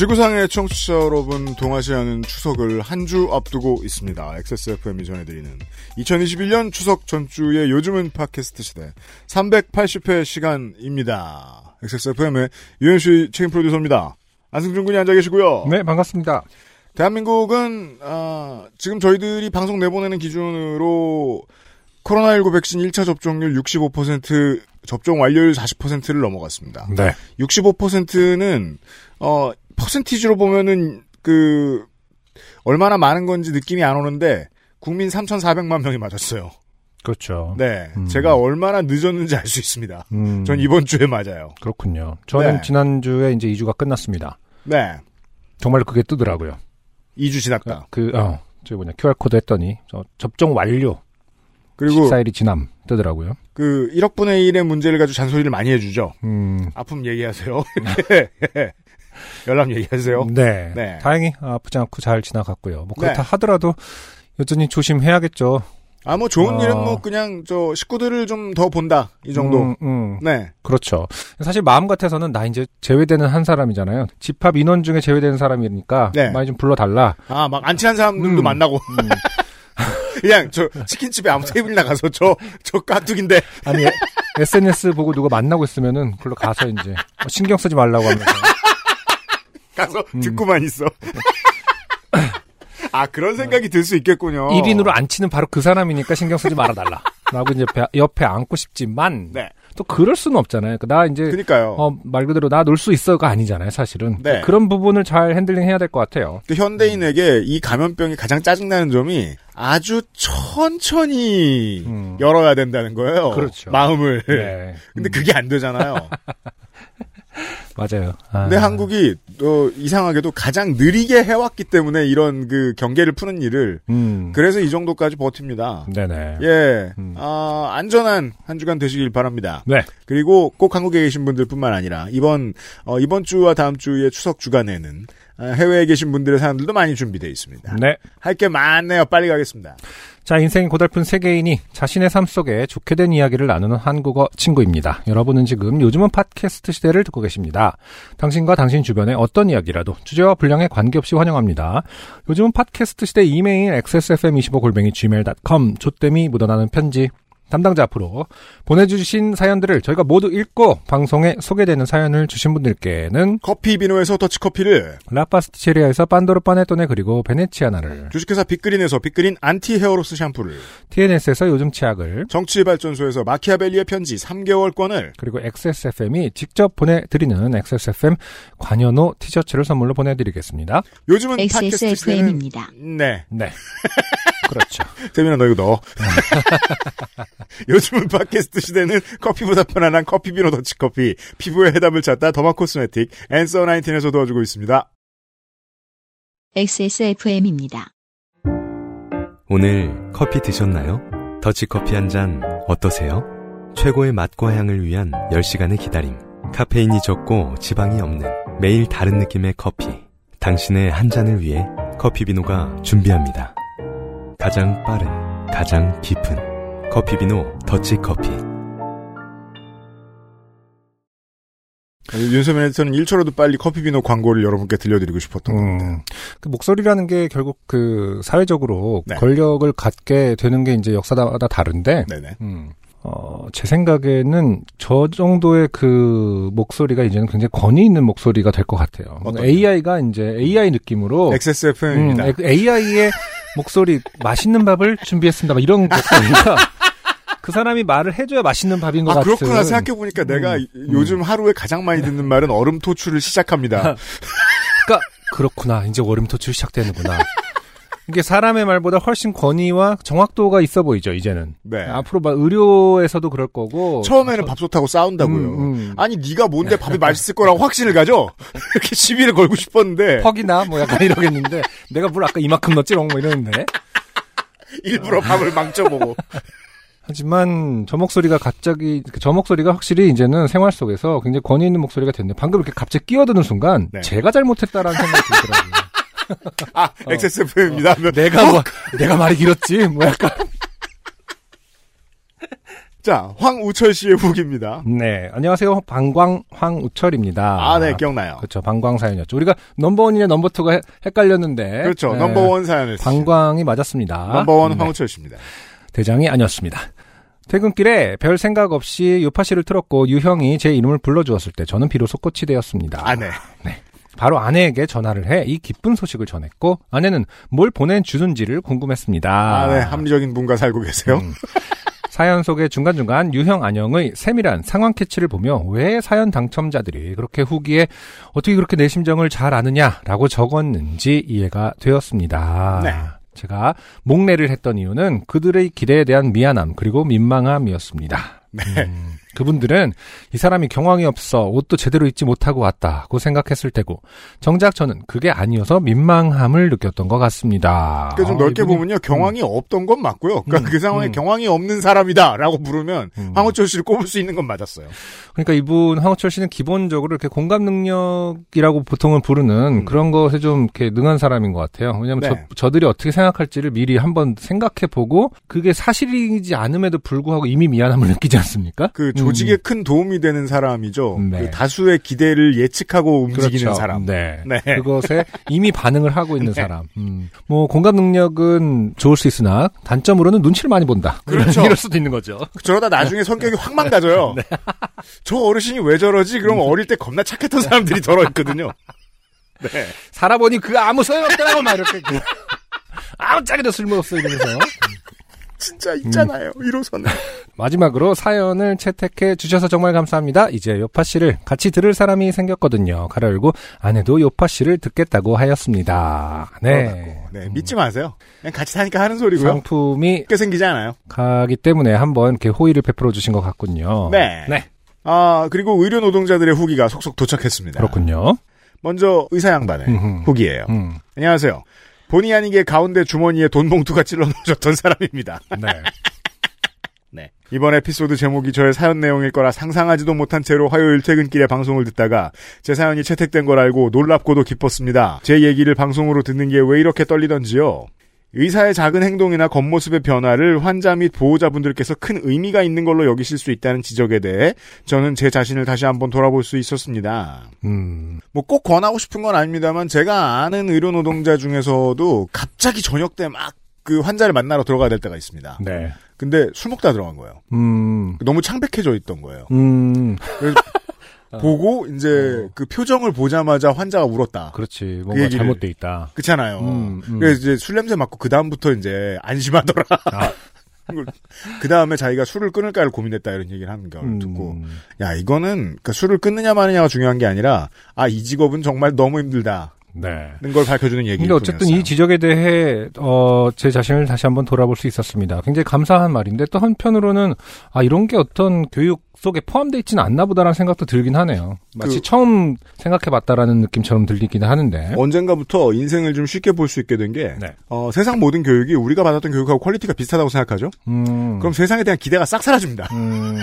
지구상의 청취자 여러분, 동아시아는 추석을 한 주 앞두고 있습니다. XSFM이 전해드리는 2021년 추석 전주의 요즘은 팟캐스트 시대 380회 시간입니다. XSFM의 유현수의 책임 프로듀서입니다. 안승준 군이 앉아 계시고요. 네, 반갑습니다. 대한민국은 아, 지금 저희들이 방송 내보내는 기준으로 코로나19 백신 1차 접종률 65% 접종 완료율 40%를 넘어갔습니다. 네. 65%는 어 퍼센티지로 보면은 그 얼마나 많은 건지 느낌이 안 오는데 국민 3,400만 명이 맞았어요. 그렇죠. 네, 음. 제가 얼마나 늦었는지 알 수 있습니다. 음, 전 이번 주에 맞아요. 그렇군요. 저는 네. 지난 주에 이제 2주가 끝났습니다. 네, 정말 그게 뜨더라고요. 2주 지났다. 그, 어, 저기 뭐냐, QR코드 했더니, 저 접종 완료. 그리고 14일이 지남 뜨더라고요. 그 1억 분의 1의 문제를 가지고 잔소리를 많이 해주죠. 음, 아픔 얘기하세요. 열람 얘기하세요. 네. 네. 다행히 아프지 않고 잘 지나갔고요. 뭐 그렇다 네. 하더라도 여전히 조심해야겠죠. 아, 뭐 좋은 어. 일은 뭐 그냥 저 식구들을 좀 더 본다 이 정도. 음, 음. 네, 그렇죠. 사실 마음 같아서는 나 이제 제외되는 한 사람이잖아요. 집합 인원 중에 제외되는 사람이니까 네. 많이 좀 불러달라. 아 막 안 친한 사람들도 음. 만나고 음. 그냥 저 치킨집에 아무 테이블 나가서 저 저 까뚝인데 아니 SNS 보고 누가 만나고 있으면은 글로 가서 이제 어, 신경 쓰지 말라고 하면서 가서 음. 듣고만 있어. 아 그런 생각이 들 수 있겠군요. 1인으로 앉히는 바로 그 사람이니까 신경 쓰지 말아달라. 라고 이제 배- 옆에 앉고 싶지만 네. 또 그럴 수는 없잖아요. 그나 이제 그러니까요. 어, 말 그대로 나 놀 수 있어가 아니잖아요, 사실은. 네. 그런 부분을 잘 handling 해야 될 것 같아요. 그 현대인에게 이 감염병이 가장 짜증나는 점이 아주 천천히 음. 열어야 된다는 거예요. 그렇죠. 마음을. 네. 근데 음, 그게 안 되잖아요. 맞아요. 아. 근데 한국이 어, 이상하게도 가장 느리게 해왔기 때문에 이런 그 경계를 푸는 일을 음. 그래서 이 정도까지 버팁니다. 네네. 예, 음. 아, 안전한 한 주간 되시길 바랍니다. 네. 그리고 꼭 한국에 계신 분들뿐만 아니라 이번 어, 이번 주와 다음 주의 추석 주간에는 아, 해외에 계신 분들의 사연들도 많이 준비되어 있습니다. 네. 할 게 많네요. 빨리 가겠습니다. 자, 인생이 고달픈 세계인이 자신의 삶 속에 좋게 된 이야기를 나누는 한국어 친구입니다. 여러분은 지금 요즘은 팟캐스트 시대를 듣고 계십니다. 당신과 당신 주변의 어떤 이야기라도 주제와 분량에 관계없이 환영합니다. 요즘은 팟캐스트 시대 이메일 xsfm25골뱅이 gmail.com 조땜이 묻어나는 편지 담당자 앞으로 보내주신 사연들을 저희가 모두 읽고 방송에 소개되는 사연을 주신 분들께는 커피 비노에서 더치커피를 라파스티체리아에서 판도르 파네토네 그리고 베네치아나를 주식회사 빅그린에서 빅그린 anti hair loss 샴푸를 TNS에서 요즘 치약을 정치발전소에서 마키아벨리의 편지 3개월권을 그리고 XSFM이 직접 보내드리는 XSFM 관여노 티셔츠를 선물로 보내드리겠습니다. 요즘은 XSFM입니다. 네. 네. 그렇죠. 세민아 너 이거 넣어. 요즘은 팟캐스트 시대는 커피보다 편안한 커피 비노 더치커피 피부의 해답을 찾다 derma cosmetic Answer 19에서 도와주고 있습니다. XSFM입니다. 오늘 커피 드셨나요? 더치커피 한 잔 어떠세요? 최고의 맛과 향을 위한 10시간의 기다림. 카페인이 적고 지방이 없는 매일 다른 느낌의 커피. 당신의 한 잔을 위해 커피비노가 준비합니다. 가장 빠른, 가장 깊은 커피비노 더치커피. 윤세민 에디터는 1초라도 빨리 커피 비노 광고를 여러분께 들려드리고 싶었던 겁니다. 음, 그 목소리라는 게 결국 그 사회적으로 네. 권력을 갖게 되는 게 이제 역사마다 다른데, 네네. 음, 어, 제 생각에는 저 정도의 그 목소리가 이제는 굉장히 권위 있는 목소리가 될 것 같아요. 어떤가요? AI가 이제 AI 느낌으로 XSFM입니다. 음, AI의 목소리 맛있는 밥을 준비했습니다. 막 이런 목소리가 그 사람이 말을 해줘야 맛있는 밥인 것 아, 같은. 그렇구나. 생각해 보니까 내가 음, 요즘 하루에 가장 많이 듣는 말은 얼음 토출을 시작합니다. 그러니까 그렇구나. 이제 월임 토출 시작되는구나. 이게 사람의 말보다 훨씬 권위와 정확도가 있어 보이죠, 이제는. 네. 앞으로 막 의료에서도 그럴 거고. 처음에는 밥솥하고 싸운다고요. 음, 음. 아니 네가 뭔데 밥이 맛있을 거라고 확신을 가져? 이렇게 시비를 걸고 싶었는데 퍽이나 뭐 약간 이러겠는데 내가 물 아까 이만큼 넣었지 뭐 이러는데 일부러 밥을 망쳐보고 하지만 저 목소리가 갑자기 저 목소리가 확실히 이제는 생활 속에서 굉장히 권위 있는 목소리가 됐네. 방금 이렇게 갑자기 끼어드는 순간 네. 제가 잘못했다라는 생각이 들더라고요. 아 XSFM입니다. 내가 뭐 내가 말이 길었지 뭐 약간 자 황우철 씨의 후기입니다. 네 안녕하세요 방광 황우철입니다. 아 네 기억나요. 그렇죠 방광 사연이었죠. 우리가 넘버원이냐 넘버투가 헷- 헷갈렸는데 그렇죠 네, 넘버원 사연을. 방광이 맞았습니다. 넘버원 네. 황우철 씨입니다. 대장이 아니었습니다. 퇴근길에 별 생각 없이 요파씨를 틀었고 유형이 제 이름을 불러주었을 때 저는 비로소 꽃이 되었습니다. 아 네. 바로 아내에게 전화를 해 이 기쁜 소식을 전했고 아내는 뭘 보내주는지를 궁금했습니다. 아 네 합리적인 분과 살고 계세요. 음. 사연 속의 중간중간 유형 안형의 세밀한 상황 캐치를 보며 왜 사연 당첨자들이 그렇게 후기에 어떻게 그렇게 내 심정을 잘 아느냐라고 적었는지 이해가 되었습니다. 네. 제가 목례를 했던 이유는 그들의 기대에 대한 미안함 그리고 민망함이었습니다. 네. 음, 그분들은 이 사람이 경황이 없어 옷도 제대로 입지 못하고 왔다고 생각했을 테고 정작 저는 그게 아니어서 민망함을 느꼈던 것 같습니다. 그러니까 좀 아, 넓게 이분이- 보면요 경황이 없던 건 맞고요. 그러니까 음, 그 상황에 음. 경황이 없는 사람이다라고 부르면 음. 황우철 씨를 꼽을 수 있는 건 맞았어요. 그러니까 이분 황호철 씨는 기본적으로 이렇게 공감 능력이라고 보통은 부르는 음. 그런 것에 좀 이렇게 능한 사람인 것 같아요. 왜냐하면 네. 저, 저들이 어떻게 생각할지를 미리 한번 생각해보고 그게 사실이지 않음에도 불구하고 이미 미안함을 느끼지 않습니까? 그 음. 조직에 큰 도움이 되는 사람이죠. 네. 그 다수의 기대를 예측하고 움직이는 그렇죠. 사람. 네. 네. 그것에 이미 반응을 하고 있는 네. 사람. 음. 뭐 공감 능력은 좋을 수 있으나 단점으로는 눈치를 많이 본다. 그렇죠. 이럴 수도 있는 거죠. 저러다 나중에 성격이 확 망가져요. 네. 저 어르신이 왜 저러지? 그럼 어릴 때 겁나 착했던 사람들이 저러 있거든요. 네. 살아보니 그 아무 소용없더라고 막 이렇게 그 아무 짝에도 쓸모없어 이러면서 진짜 있잖아요. 1호선에. 마지막으로 사연을 채택해 주셔서 정말 감사합니다. 이제 요파 씨를 같이 들을 사람이 생겼거든요. 가로 열고 아내도 요파 씨를 듣겠다고 하였습니다. 네. 네, 믿지 마세요. 그냥 같이 사니까 하는 소리고요. 상품이 꽤 생기지 않아요. 가기 때문에 한번 이렇게 호의를 베풀어 주신 것 같군요. 네. 네. 아, 그리고 의료 노동자들의 후기가 속속 도착했습니다. 그렇군요. 먼저 의사 양반의 음흠. 후기예요. 음. 안녕하세요. 본의 아니게 가운데 주머니에 돈 봉투가 찔러 넣으셨던 사람입니다. 네. 네. 이번 에피소드 제목이 저의 사연 내용일 거라 상상하지도 못한 채로 화요일 퇴근길에 방송을 듣다가 제 사연이 채택된 걸 알고 놀랍고도 기뻤습니다. 제 얘기를 방송으로 듣는 게 왜 이렇게 떨리던지요. 의사의 작은 행동이나 겉모습의 변화를 환자 및 보호자분들께서 큰 의미가 있는 걸로 여기실 수 있다는 지적에 대해 저는 제 자신을 다시 한번 돌아볼 수 있었습니다. 음. 뭐 꼭 권하고 싶은 건 아닙니다만 제가 아는 의료 노동자 중에서도 갑자기 저녁 때 막 그 환자를 만나러 들어가야 될 때가 있습니다. 네. 근데 술 먹다 들어간 거예요. 음. 너무 창백해져 있던 거예요. 음. 보고 이제 그 표정을 보자마자 환자가 울었다. 그렇지. 뭔가 얘기를- 잘못돼 있다. 그렇잖아요. 음, 음. 그래서 이제 술 냄새 맡고 그 다음부터 이제 안심하더라. 아. 그 다음에 자기가 술을 끊을까를 고민했다 이런 얘기를 하는 걸 음. 듣고. 야 이거는 그러니까 술을 끊느냐 마느냐가 중요한 게 아니라 아 이 직업은 정말 너무 힘들다 는 네. 걸 밝혀주는 얘기일 근데 어쨌든 뿐이었어요. 이 지적에 대해 어, 제 자신을 다시 한번 돌아볼 수 있었습니다. 굉장히 감사한 말인데 또 한편으로는 아 이런 게 어떤 교육 속에 포함되어 있지는 않나 보다라는 생각도 들긴 하네요. 마치 그- 처음 생각해봤다라는 느낌처럼 들리긴 하는데. 언젠가부터 인생을 좀 쉽게 볼 수 있게 된게 네. 어, 세상 모든 교육이 우리가 받았던 교육하고 quality가 비슷하다고 생각하죠. 음, 그럼 세상에 대한 기대가 싹 사라집니다. 음,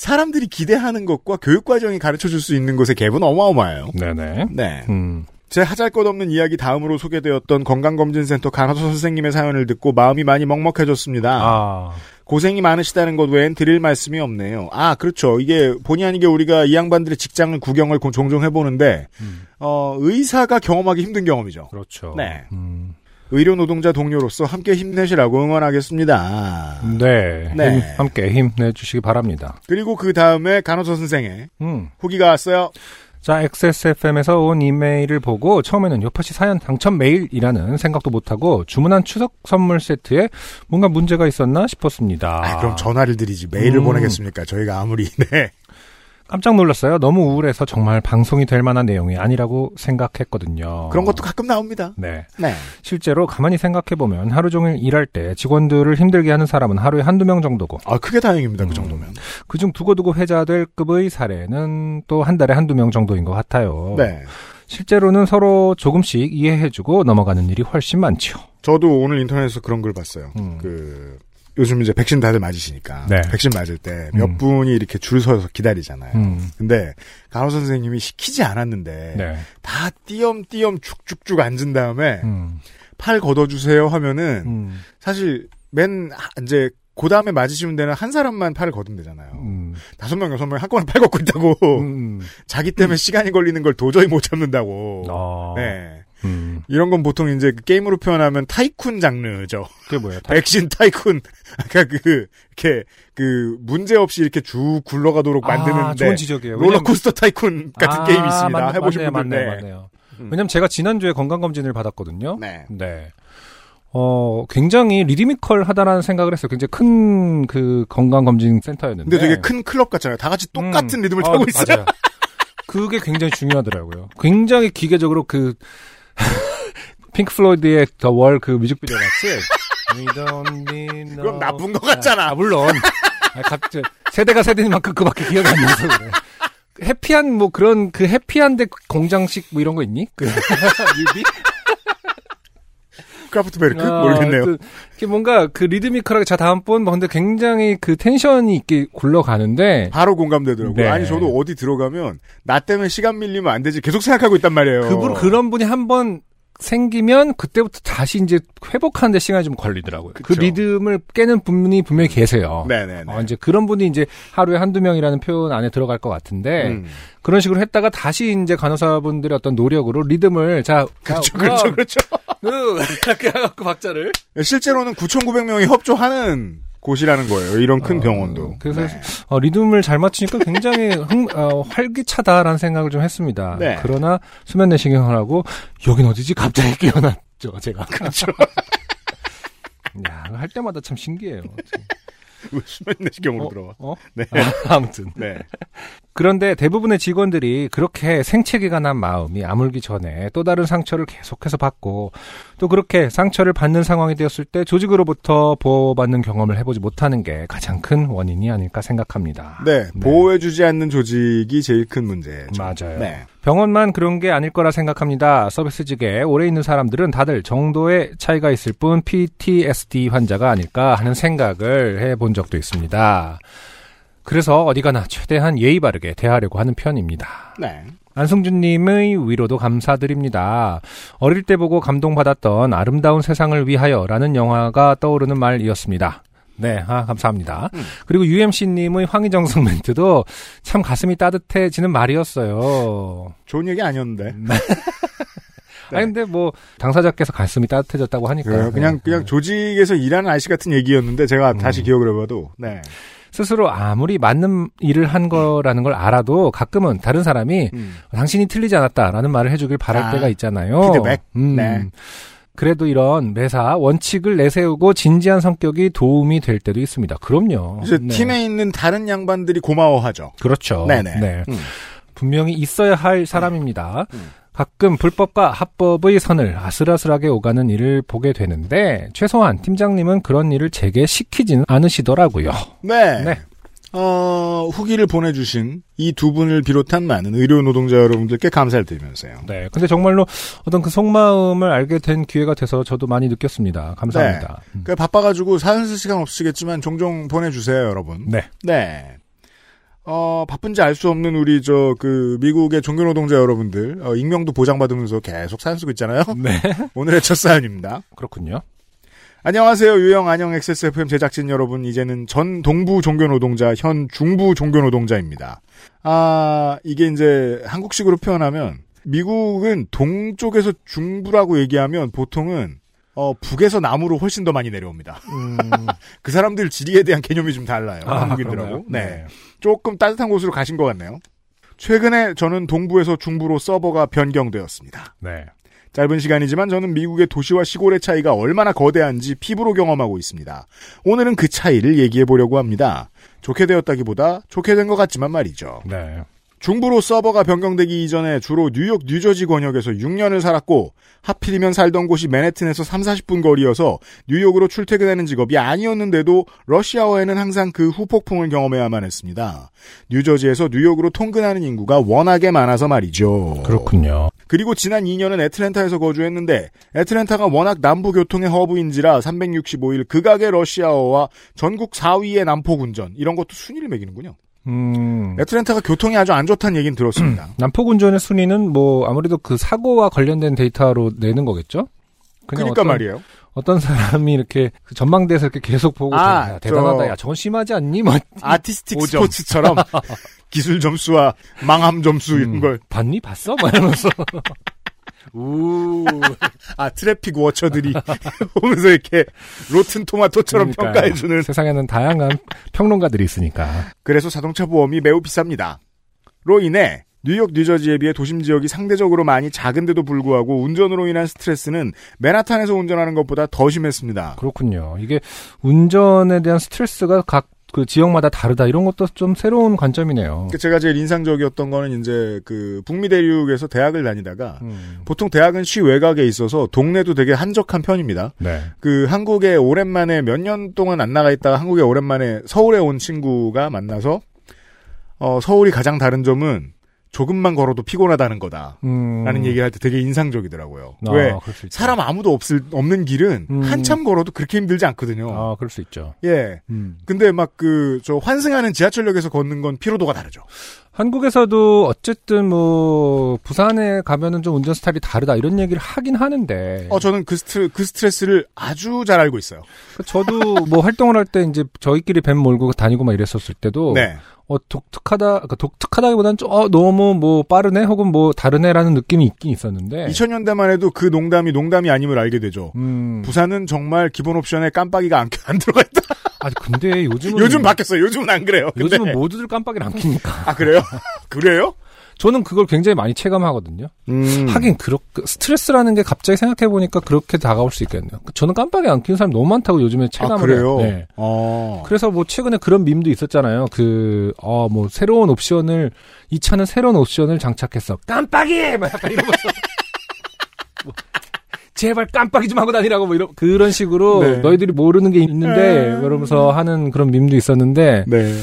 사람들이 기대하는 것과 교육 과정이 가르쳐 줄 수 있는 것의 갭은 어마어마해요. 네네. 네. 음, 제 하잘 것 없는 이야기 다음으로 소개되었던 건강검진센터 간호사 선생님의 사연을 듣고 마음이 많이 먹먹해졌습니다. 아, 고생이 많으시다는 것 외엔 드릴 말씀이 없네요. 아, 그렇죠. 이게 본의 아니게 우리가 이 양반들의 직장을 구경을 고- 종종 해보는데, 음, 어, 의사가 경험하기 힘든 경험이죠. 그렇죠. 네. 음, 의료 노동자 동료로서 함께 힘내시라고 응원하겠습니다. 네. 네. 힘, 함께 힘내주시기 바랍니다. 그리고 그 다음에 간호사 선생의 음. 후기가 왔어요. 자, XSFM에서 온 이메일을 보고 처음에는 요파시 사연 당첨 메일이라는 생각도 못하고 주문한 추석 선물 세트에 뭔가 문제가 있었나 싶었습니다. 아, 그럼 전화를 드리지 메일을 음. 보내겠습니까? 저희가 아무리 네. 깜짝 놀랐어요. 너무 우울해서 정말 방송이 될 만한 내용이 아니라고 생각했거든요. 그런 것도 가끔 나옵니다. 네. 네. 실제로 가만히 생각해보면 하루 종일 일할 때 직원들을 힘들게 하는 사람은 하루에 한두 명 정도고 아, 크게 다행입니다. 음. 그 정도면. 그중 두고두고 회자될 급의 사례는 또 한 달에 한두 명 정도인 것 같아요. 네. 실제로는 서로 조금씩 이해해주고 넘어가는 일이 훨씬 많죠. 저도 오늘 인터넷에서 그런 걸 봤어요. 음. 그 요즘 이제 백신 다들 맞으시니까 네. 백신 맞을 때몇 음. 분이 이렇게 줄 서서 기다리잖아요. 음. 근데 간호 선생님이 시키지 않았는데 네. 다 띄엄띄엄 쭉쭉쭉 앉은 다음에 음. 팔 걷어주세요 하면은 음. 사실 맨 하- 이제 그 다음에 맞으시면 되는 한 사람만 팔을 걷으면 되잖아요. 음. 다섯 명 여섯 명 한꺼번에 팔 걷고 있다고 음. 자기 때문에 시간이 걸리는 걸 도저히 못 참는다고. 어. 네. 음. 이런 건 보통 이제 그 게임으로 표현하면 타이쿤 장르죠. 그게 뭐예요? 백신 타이쿤. 아까 그, 이렇게, 그, 문제 없이 이렇게 쭉 굴러가도록 아, 만드는데. 좋은 지적이에요. 롤러코스터 타이쿤 같은 아, 게임이 있습니다. 맞네, 해보신 맞네요, 분들. 맞네요, 맞네요. 왜냐면 제가 지난주에 건강검진을 받았거든요. 네. 네. 어, 굉장히 리드미컬 하다라는 생각을 했어요. 굉장히 큰 그 건강검진 센터였는데. 근데 되게 큰 클럽 같잖아요. 다 같이 똑같은 음. 리듬을 어, 타고 있어요. 맞아요. 그게 굉장히 중요하더라고요. 굉장히 기계적으로 그 핑크 플로이드의 The Wall 그 뮤직비디오 같이 We don't need no- 그건 나쁜 것 같잖아. 아, 물론 아, 갑자기 세대가 세대인 만큼 그밖에 기억이 안 나서 그래. 해피한 뭐 그런 그 해피한데 공장식 뭐 이런 거 있니? 그 뮤비? 크라프트베르크? 아, 모르겠네요. 이게 뭔가 그 리드미컬하게 자 다음 번뭐 근데 굉장히 그 텐션이 있게 굴러가는데 바로 공감되더라고요. 네. 아니, 저도 어디 들어가면, 나 때문에 시간 밀리면 안 되지. 계속 생각하고 있단 말이에요. 그분 그런 분이 한번 생기면 그때부터 다시 이제 회복하는데 시간이 좀 걸리더라고요. 그 그쵸. 리듬을 깨는 분이 분명히 계세요. 네네네. 어, 이제 그런 분이 이제 하루에 한두 명이라는 표현 안에 들어갈 것 같은데 음. 그런 식으로 했다가 다시 이제 간호사분들의 어떤 노력으로 리듬을 자 그렇죠, 자, 그렇죠, 그렇죠. 해갖고 박자를 실제로는 9,900명이 협조하는 곳이라는 거예요. 이런 큰 어, 병원도. 그래서 네. 어, 리듬을 잘 맞추니까 굉장히 흥, 어, 활기차다라는 생각을 좀 했습니다. 네. 그러나 수면 내시경을 하고 여긴 어디지 갑자기 깨어났죠 제가. 그렇죠. 야, 할 때마다 참 신기해요. 왜 수면 내시경으로 어? 들어와? 어? 네. 아, 아무튼. 네. 그런데 대부분의 직원들이 그렇게 생채기가 난 마음이 아물기 전에 또 다른 상처를 계속해서 받고 또 그렇게 상처를 받는 상황이 되었을 때 조직으로부터 보호받는 경험을 해보지 못하는 게 가장 큰 원인이 아닐까 생각합니다. 네. 보호해주지 않는 조직이 제일 큰 문제죠. 맞아요. 네. 병원만 그런 게 아닐 거라 생각합니다. 서비스직에 오래 있는 사람들은 다들 정도의 차이가 있을 뿐 PTSD 환자가 아닐까 하는 생각을 해본 적도 있습니다. 그래서 어디 가나 최대한 예의 바르게 대하려고 하는 편입니다. 네. 안승준님의 위로도 감사드립니다. 어릴 때 보고 감동받았던 아름다운 세상을 위하여라는 영화가 떠오르는 말이었습니다. 네, 아, 감사합니다. 음. 그리고 UMC님의 황희정성 멘트도 참 가슴이 따뜻해지는 말이었어요. 좋은 얘기 아니었는데. 네. 아니, 근데 뭐, 당사자께서 가슴이 따뜻해졌다고 하니까. 그 그냥 그냥 조직에서 일하는 아저씨 같은 얘기였는데 제가 다시 기억을 해봐도 네. 스스로 아무리 맞는 일을 한 거라는 걸 알아도 가끔은 다른 사람이 음. 당신이 틀리지 않았다라는 말을 해주길 바랄 아, 때가 있잖아요. 피드백? 음. 네. 그래도 이런 매사 원칙을 내세우고 진지한 성격이 도움이 될 때도 있습니다. 그럼요. 이제 네. 팀에 있는 다른 양반들이 고마워하죠. 그렇죠. 네네. 네. 음. 분명히 있어야 할 사람입니다. 음. 가끔 불법과 합법의 선을 아슬아슬하게 오가는 일을 보게 되는데 최소한 팀장님은 그런 일을 제게 시키지는 않으시더라고요. 네. 네. 어, 후기를 보내주신 이 두 분을 비롯한 많은 의료 노동자 여러분들께 감사를 드리면서요. 네. 근데 정말로 어떤 그 속마음을 알게 된 기회가 돼서 저도 많이 느꼈습니다. 감사합니다. 음. 그 바빠가지고 사연 쓸 시간 없으시겠지만 종종 보내주세요, 여러분. 네. 네. 어, 바쁜지 알 수 없는 우리 저 그 미국의 종교 노동자 여러분들 어, 익명도 보장받으면서 계속 사연 쓰고 있잖아요. 네. 오늘의 첫 사연입니다. 그렇군요. 안녕하세요. 유영 안녕 XSFM 제작진 여러분. 이제는 전 동부 종교 노동자, 현 중부 종교 노동자입니다. 아, 이게 이제 한국식으로 표현하면 미국은 동쪽에서 중부라고 얘기하면 보통은 어, 북에서 남으로 훨씬 더 많이 내려옵니다. 음, 그 사람들 지리에 대한 개념이 좀 달라요. 아, 한국인들하고. 그런가요? 네. 조금 따뜻한 곳으로 가신 것 같네요. 최근에 저는 동부에서 중부로 서버가 변경되었습니다. 네. 짧은 시간이지만 저는 미국의 도시와 시골의 차이가 얼마나 거대한지 피부로 경험하고 있습니다. 오늘은 그 차이를 얘기해 보려고 합니다. 좋게 되었다기보다 좋게 된 것 같지만 말이죠. 네. 중부로 서버가 변경되기 이전에 주로 뉴욕 뉴저지 권역에서 6년을 살았고 하필이면 살던 곳이 맨해튼에서 3, 40분 거리여서 뉴욕으로 출퇴근하는 직업이 아니었는데도 러시아어에는 항상 그 후폭풍을 경험해야만 했습니다. 뉴저지에서 뉴욕으로 통근하는 인구가 워낙에 많아서 말이죠. 그렇군요. 그리고 지난 2년은 애틀랜타에서 거주했는데 애틀랜타가 워낙 남부 교통의 허브인지라 365일 극악의 러시아워와 전국 4위의 난폭운전 이런 것도 순위를 매기는군요. 음. 애틀랜타가 교통이 아주 안 좋다는 얘기는 들었습니다. 난폭 운전의 순위는 뭐 아무래도 그 사고와 관련된 데이터로 내는 거겠죠? 그러니까 어떤, 말이에요. 어떤 사람이 이렇게 그 전망대에서 이렇게 계속 보고 아, 야, 대단하다. 저- 야, 저건 심하지 않니? 뭐 artistic 오점. 스포츠처럼 기술 점수와 망함 점수 이런 음, 걸. 봤니? 봤어? 막 이러면서. 우. 아 traffic watcher들이 오면서 이렇게 로튼 토마토처럼 그러니까요. 평가해주는. 세상에는 다양한 평론가들이 있으니까. 그래서 자동차 보험이 매우 비쌉니다. 로 인해 뉴욕, 뉴저지에 비해 도심 지역이 상대적으로 많이 작은데도 불구하고 운전으로 인한 스트레스는 맨하탄에서 운전하는 것보다 더 심했습니다. 그렇군요. 이게 운전에 대한 스트레스가 각 그 지역마다 다르다. 이런 것도 좀 새로운 관점이네요. 그 제가 제일 인상적이었던 거는 이제 그 북미 대륙에서 대학을 다니다가 음. 보통 대학은 시 외곽에 있어서 동네도 되게 한적한 편입니다. 네. 그 한국에 오랜만에 몇 년 동안 안 나가 있다가 한국에 오랜만에 서울에 온 친구가 만나서 어 서울이 가장 다른 점은 조금만 걸어도 피곤하다는 거다라는 음. 얘기를 할 때 되게 인상적이더라고요. 아, 왜. 사람 아무도 없을 없는 길은 음. 한참 걸어도 그렇게 힘들지 않거든요. 아, 그럴 수 있죠. 예. 음. 근데 막 그 저 환승하는 지하철역에서 걷는 건 피로도가 다르죠. 한국에서도 어쨌든 뭐 부산에 가면은 좀 운전 스타일이 다르다 이런 얘기를 하긴 하는데 어 저는 그 스트 그 스트레스를 아주 잘 알고 있어요. 저도 뭐 활동을 할 때 이제 저희끼리 밴 몰고 다니고 막 이랬었을 때도 네. 어 독특하다 그러니까 독특하다기보다는 좀 어, 너무 뭐 빠르네 혹은 뭐 다르네라는 느낌이 있긴 있었는데 2000년대만 해도 그 농담이 농담이 아님을 알게 되죠. 음. 부산은 정말 기본 옵션에 깜빡이가 안, 안 들어가 있다. 아니 근데 요즘은 요즘 바뀌었어요. 요즘은 안 그래요. 근데- 요즘은 모두들 깜빡이를 안 켜니까 아 그래요? 그래요? 저는 그걸 굉장히 많이 체감하거든요. 음. 하긴 그렇 스트레스라는 게 갑자기 생각해 보니까 그렇게 다가올 수 있겠네요. 저는 깜빡이 안 켜는 사람 너무 많다고 요즘에 아 체감을 그래요? 해요. 네. 어. 그래서 뭐 최근에 그런 밈도 있었잖아요. 그, 어, 뭐, 새로운 옵션을, 이 차는 새로운 옵션을 장착했어. 깜빡이! 막 약간 이러면서. 뭐, 제발 깜빡이 좀 하고 다니라고 뭐 이런, 그런 식으로 네. 너희들이 모르는 게 있는데, 음. 이러면서 하는 그런 밈도 있었는데, 네.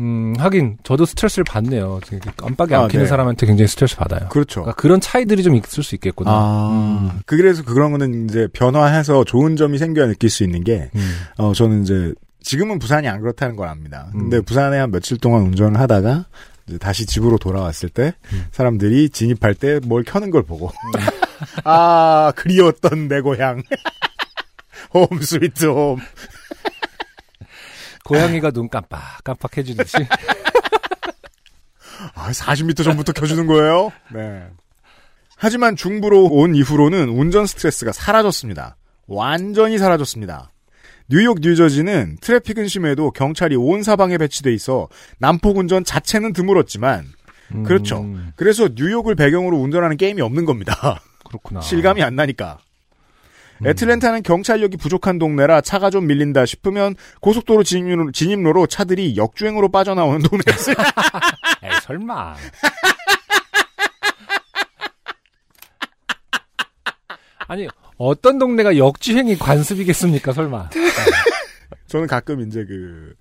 음, 하긴, 저도 스트레스를 받네요. 깜빡이 안 아, 켜는 네. 사람한테 굉장히 스트레스 받아요. 그렇죠. 그러니까 그런 차이들이 좀 있을 수 있겠구나. 아. 그래서 그런 거는 이제 변화해서 좋은 점이 생겨야 느낄 수 있는 게, 음. 어, 저는 이제, 지금은 부산이 안 그렇다는 걸 압니다. 근데 음. 부산에 한 며칠 동안 운전을 하다가, 이제 다시 집으로 돌아왔을 때, 음. 사람들이 진입할 때 뭘 켜는 걸 보고, 아, 그리웠던 내 고향. 홈 스위트 홈. 고양이가 눈 깜빡, 깜빡해지듯이. 아, 40m 전부터 켜주는 거예요? 네. 하지만 중부로 온 이후로는 운전 스트레스가 사라졌습니다. 완전히 사라졌습니다. 뉴욕, 뉴저지는 트래픽은 심해도 경찰이 온 사방에 배치돼 있어 난폭 운전 자체는 드물었지만 그렇죠. 음, 그래서 뉴욕을 배경으로 운전하는 게임이 없는 겁니다. 그렇구나. 실감이 안 나니까. 음. 애틀랜타는 경찰력이 부족한 동네라 차가 좀 밀린다 싶으면 고속도로 진입로, 진입로로 차들이 역주행으로 빠져나오는 동네였어요. 에이, 설마. 아니, 어떤 동네가 역주행이 관습이겠습니까, 설마. 저는 가끔 이제 그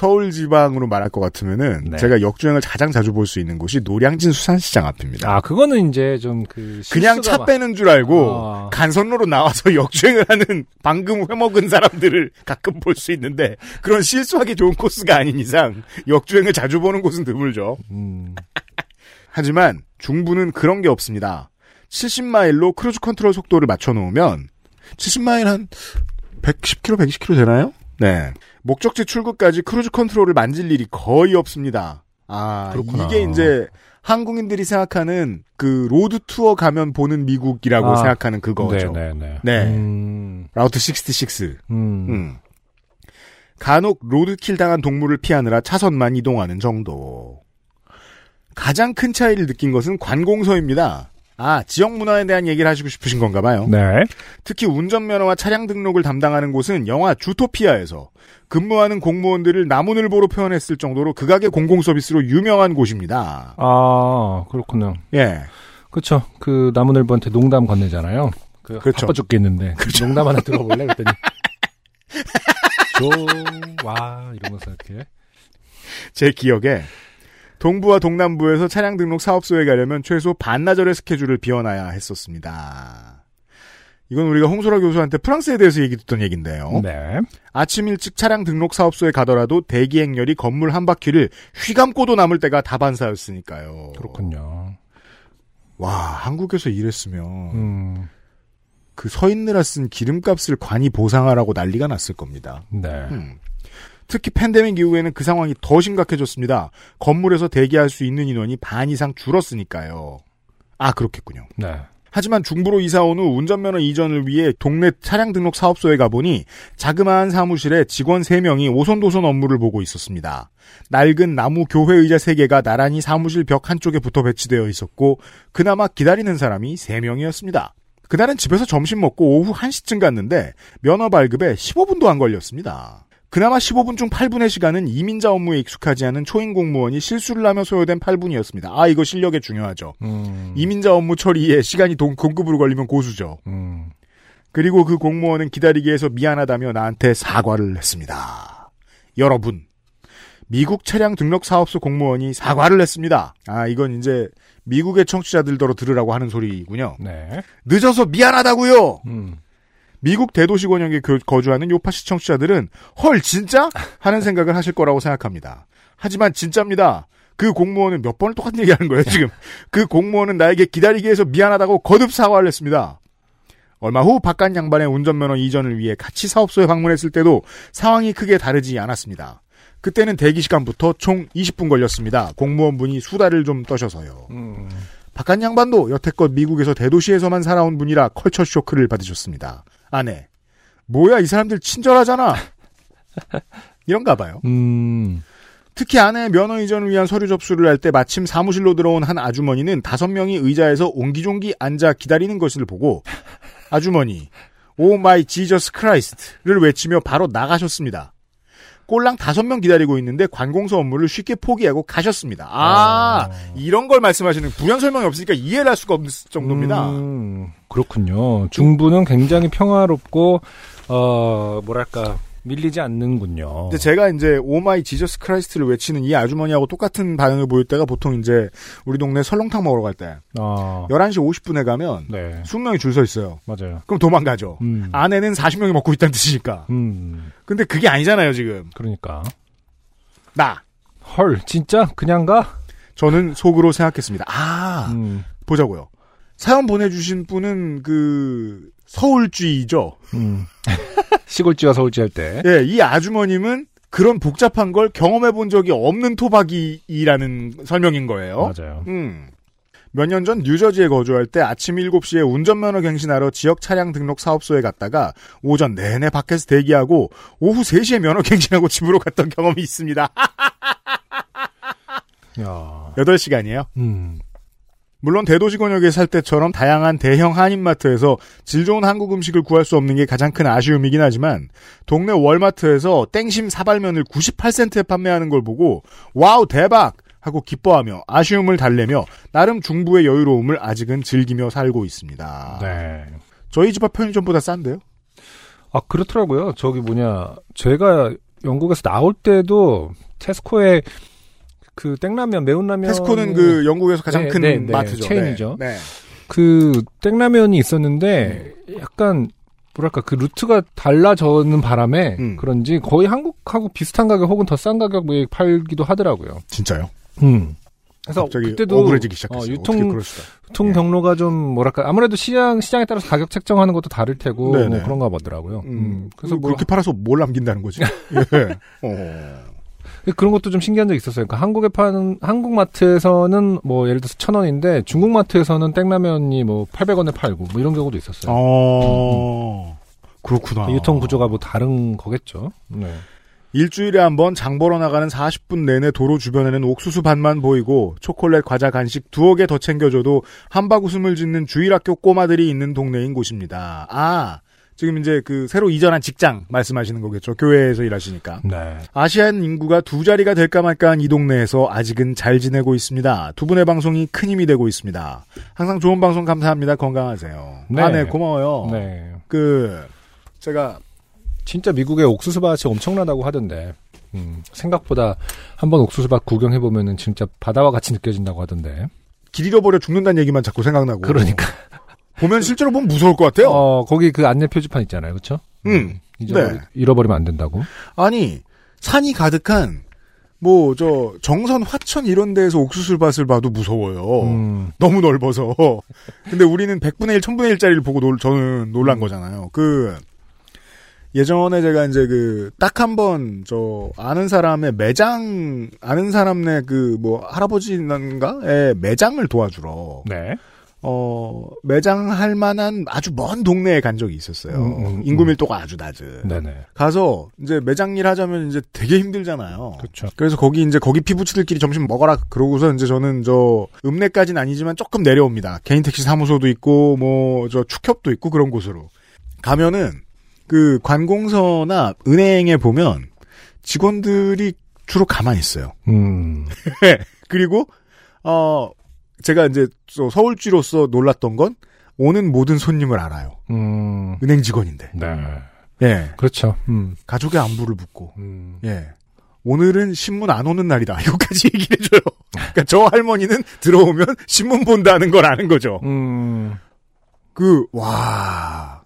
서울 지방으로 말할 것 같으면은 네. 제가 역주행을 가장 자주 볼 수 있는 곳이 노량진 수산시장 앞입니다. 아, 그거는 이제 좀 그. 그냥 차 막- 빼는 줄 알고 아. 간선로로 나와서 역주행을 하는 방금 회먹은 사람들을 가끔 볼 수 있는데 그런 실수하기 좋은 코스가 아닌 이상 역주행을 자주 보는 곳은 드물죠. 음, 하지만 중부는 그런 게 없습니다. 70마일로 cruise control 속도를 맞춰 놓으면 70마일 한 110km, 120km 되나요? 네. 목적지 출구까지 cruise control을 만질 일이 거의 없습니다. 아, 그렇구나. 이게 이제 한국인들이 생각하는 그 road tour 가면 보는 미국이라고 아, 생각하는 그거죠. 네네네. 네. 음, Route 66. 음. 음. 간혹 로드킬 당한 동물을 피하느라 차선만 이동하는 정도. 가장 큰 차이를 느낀 것은 관공서입니다. 아, 지역 문화에 대한 얘기를 하시고 싶으신 건가 봐요. 네. 특히 운전면허와 차량 등록을 담당하는 곳은 영화 주토피아에서 근무하는 공무원들을 나무늘보로 표현했을 정도로 극악의 공공 서비스로 유명한 곳입니다. 아, 그렇군요. 예. 그렇죠. 그 나무늘보한테 농담 건네잖아요. 그 그렇죠. 바빠 죽겠는데 농담 하나 들어볼래 그랬더니 좋아 이러면서 이렇게 제 기억에 동부와 동남부에서 차량 등록 사업소에 가려면 최소 반나절의 스케줄을 비워놔야 했었습니다. 이건 우리가 홍소라 교수한테 프랑스에 대해서 얘기 듣던 얘기인데요. 네. 아침 일찍 차량 등록 사업소에 가더라도 대기 행렬이 건물 한 바퀴를 휘감고도 남을 때가 다반사였으니까요. 그렇군요. 와, 한국에서 이랬으면 음, 그서 있느라 쓴 기름값을 관이 보상하라고 난리가 났을 겁니다. 네. 음. 특히 팬데믹 이후에는 그 상황이 더 심각해졌습니다. 건물에서 대기할 수 있는 인원이 반 이상 줄었으니까요. 아, 그렇겠군요. 네. 하지만 중부로 이사 온 후 운전면허 이전을 위해 동네 차량 등록 사업소에 가보니 자그마한 사무실에 직원 3명이 오손도손 업무를 보고 있었습니다. 낡은 나무 교회 의자 3개가 나란히 사무실 벽 한쪽에 붙어 배치되어 있었고 그나마 기다리는 사람이 3명이었습니다. 그날은 집에서 점심 먹고 오후 1시쯤 갔는데 면허 발급에 15분도 안 걸렸습니다. 그나마 15분 중 8분의 시간은 이민자 업무에 익숙하지 않은 초임 공무원이 실수를 하며 소요된 8분이었습니다. 아, 이거 실력에 중요하죠. 음, 이민자 업무 처리에 시간이 동, 공급으로 걸리면 고수죠. 음, 그리고 그 공무원은 기다리게 해서 미안하다며 나한테 사과를 했습니다. 여러분, 미국 차량 등록 사업소 공무원이 사과를 했습니다. 아, 이건 이제 미국의 청취자들더러 들으라고 하는 소리군요. 네. 늦어서 미안하다고요. 음, 미국 대도시 권역에 거- 거주하는 요파 시 청취자들은 헐 진짜 하는 생각을 하실 거라고 생각합니다. 하지만 진짜입니다. 그 공무원은 몇 번을 똑같은 얘기하는 거예요 지금. 그 공무원은 나에게 기다리게 해서 미안하다고 거듭 사과를 했습니다. 얼마 후 바깥 양반의 운전면허 이전을 위해 같이 사업소에 방문했을 때도 상황이 크게 다르지 않았습니다. 그때는 대기 시간부터 총 20분 걸렸습니다. 공무원분이 수다를 좀 떠셔서요. 음, 박한 양반도 여태껏 미국에서 대도시에서만 살아온 분이라 culture shock를 받으셨습니다. 아내, 뭐야 이 사람들 친절하잖아. 이런가 봐요. 음, 특히 아내의 면허 이전을 위한 서류 접수를 할 때 마침 사무실로 들어온 한 아주머니는 다섯 명이 의자에서 옹기종기 앉아 기다리는 것을 보고 아주머니, oh my Jesus Christ를 외치며 바로 나가셨습니다. 꼴랑 다섯 명 기다리고 있는데 관공서 업무를 쉽게 포기하고 가셨습니다. 아, 이런 걸 말씀하시는 부연 설명이 없으니까 이해를 할 수가 없는 정도입니다. 음, 그렇군요. 중부는 굉장히 평화롭고 어 뭐랄까 밀리지 않는군요. 근데 제가 이제 oh my Jesus Christ를 외치는 이 아주머니하고 똑같은 반응을 보일 때가 보통 이제 우리 동네 설렁탕 먹으러 갈 때 아, 11시 50분에 가면 네, 20명이 줄 서 있어요. 맞아요. 그럼 도망가죠. 음, 안에는 40명이 먹고 있다는 뜻이니까. 음, 근데 그게 아니잖아요, 지금. 그러니까 나. 헐 진짜 그냥 가? 저는 속으로 생각했습니다. 아, 음, 보자고요. 사연 보내주신 분은 그 서울주의죠. 음. 시골지와 서울지 할 때. 예, 이 아주머님은 그런 복잡한 걸 경험해 본 적이 없는 토박이라는 설명인 거예요. 맞아요. 음. 몇 년 전 뉴저지에 거주할 때 아침 7시에 운전면허 갱신하러 지역 차량 등록 사업소에 갔다가 오전 내내 밖에서 대기하고 오후 3시에 면허 갱신하고 집으로 갔던 경험이 있습니다. 야, 8시간이에요. 음, 물론 대도시 권역에 살 때처럼 다양한 대형 한인마트에서 질 좋은 한국 음식을 구할 수 없는 게 가장 큰 아쉬움이긴 하지만 동네 월마트에서 땡심 사발면을 98센트에 판매하는 걸 보고 wow 대박 하고 기뻐하며 아쉬움을 달래며 나름 중부의 여유로움을 아직은 즐기며 살고 있습니다. 네. 저희 집 앞 편의점보다 싼데요? 아 그렇더라고요. 저기 뭐냐, 제가 영국에서 나올 때도 테스코에 그 땡라면 매운 라면 테스코는 그 영국에서 가장 네, 큰 네, 네. 마트죠. 체인이죠. 네. 네. 그 땡라면이 있었는데 약간 뭐랄까 그 루트가 달라져는 바람에 음. 그런지 거의 한국하고 비슷한 가격 혹은 더 싼 가격에 팔기도 하더라고요. 진짜요? 음. 그래서 그때도 억울해지기 시작했어요. 어, 유통. 유통 예. 경로가 좀 뭐랄까 아무래도 시장 시장에 따라서 가격 책정하는 것도 다를 테고 네네. 뭐 그런가 보더라고요. 음, 음. 그래서 그래서 뭐 그렇게 팔아서 뭘 남긴다는 거지? 예. 어. 그런 것도 좀 신기한 적 있었어요. 그러니까 한국에 파는 한국 마트에서는 뭐 예를 들어서 천 원인데 중국 마트에서는 땡라면이 뭐 800원에 팔고 뭐 이런 경우도 있었어요. 어. 그렇구나. 유통 구조가 뭐 다른 거겠죠. 네. 일주일에 한 번 장 보러 나가는 40분 내내 도로 주변에는 옥수수 밭만 보이고 초콜릿 과자 간식 두어 개 더 챙겨줘도 한박 웃음을 짓는 주일학교 꼬마들이 있는 동네인 곳입니다. 아 지금 이제 그 새로 이전한 직장 말씀하시는 거겠죠. 교회에서 일하시니까. 네. 아시안 인구가 두 자리가 될까 말까한 이 동네에서 아직은 잘 지내고 있습니다. 두 분의 방송이 큰 힘이 되고 있습니다. 항상 좋은 방송 감사합니다. 건강하세요. 네. 아, 네, 고마워요. 네. 그 제가 진짜 미국의 옥수수밭이 엄청나다고 하던데. 음, 생각보다 한번 옥수수밭 구경해보면은 진짜 바다와 같이 느껴진다고 하던데. 길 잃어버려 죽는다는 얘기만 자꾸 생각나고. 그러니까. 보면 실제로 보면 무서울 것 같아요. 어, 거기 그 안내 표지판 있잖아요. 그쵸? 음. 잊어버리, 네. 잃어버리면 안 된다고. 아니 산이 가득한 뭐 저 정선 화천 이런 데에서 옥수수밭을 봐도 무서워요. 음, 너무 넓어서. 근데 우리는 100분의 1, 1000분의 1짜리를 보고 놀, 저는 놀란 음. 거잖아요. 그, 예전에 제가 이제 그, 딱 한 번, 저, 아는 사람의 매장, 아는 사람네 그, 뭐, 할아버지인가의 매장을 도와주러, 네. 어, 매장할 만한 아주 먼 동네에 간 적이 있었어요. 음, 음, 인구 음. 밀도가 아주 낮은. 네네. 가서, 이제 매장 일 하자면 이제 되게 힘들잖아요. 그렇죠. 그래서 거기 이제 거기 피부치들끼리 점심 먹어라 그러고서 이제 저는 저 읍내까지는 아니지만 조금 내려옵니다. 개인 택시 사무소도 있고 뭐 저 축협도 있고 그런 곳으로 가면은 그 관공서나 은행에 보면 직원들이 주로 가만히 있어요. 음, 그리고 어 제가 이제 저 서울쥐로서 놀랐던 건 오는 모든 손님을 알아요. 음, 은행 직원인데. 네. 예. 그렇죠. 음, 가족의 안부를 묻고. 음. 예. 오늘은 신문 안 오는 날이다. 이거까지 얘기를 해줘요. 그러니까 저 할머니는 들어오면 신문 본다는 걸 아는 거죠. 음, 그, 와.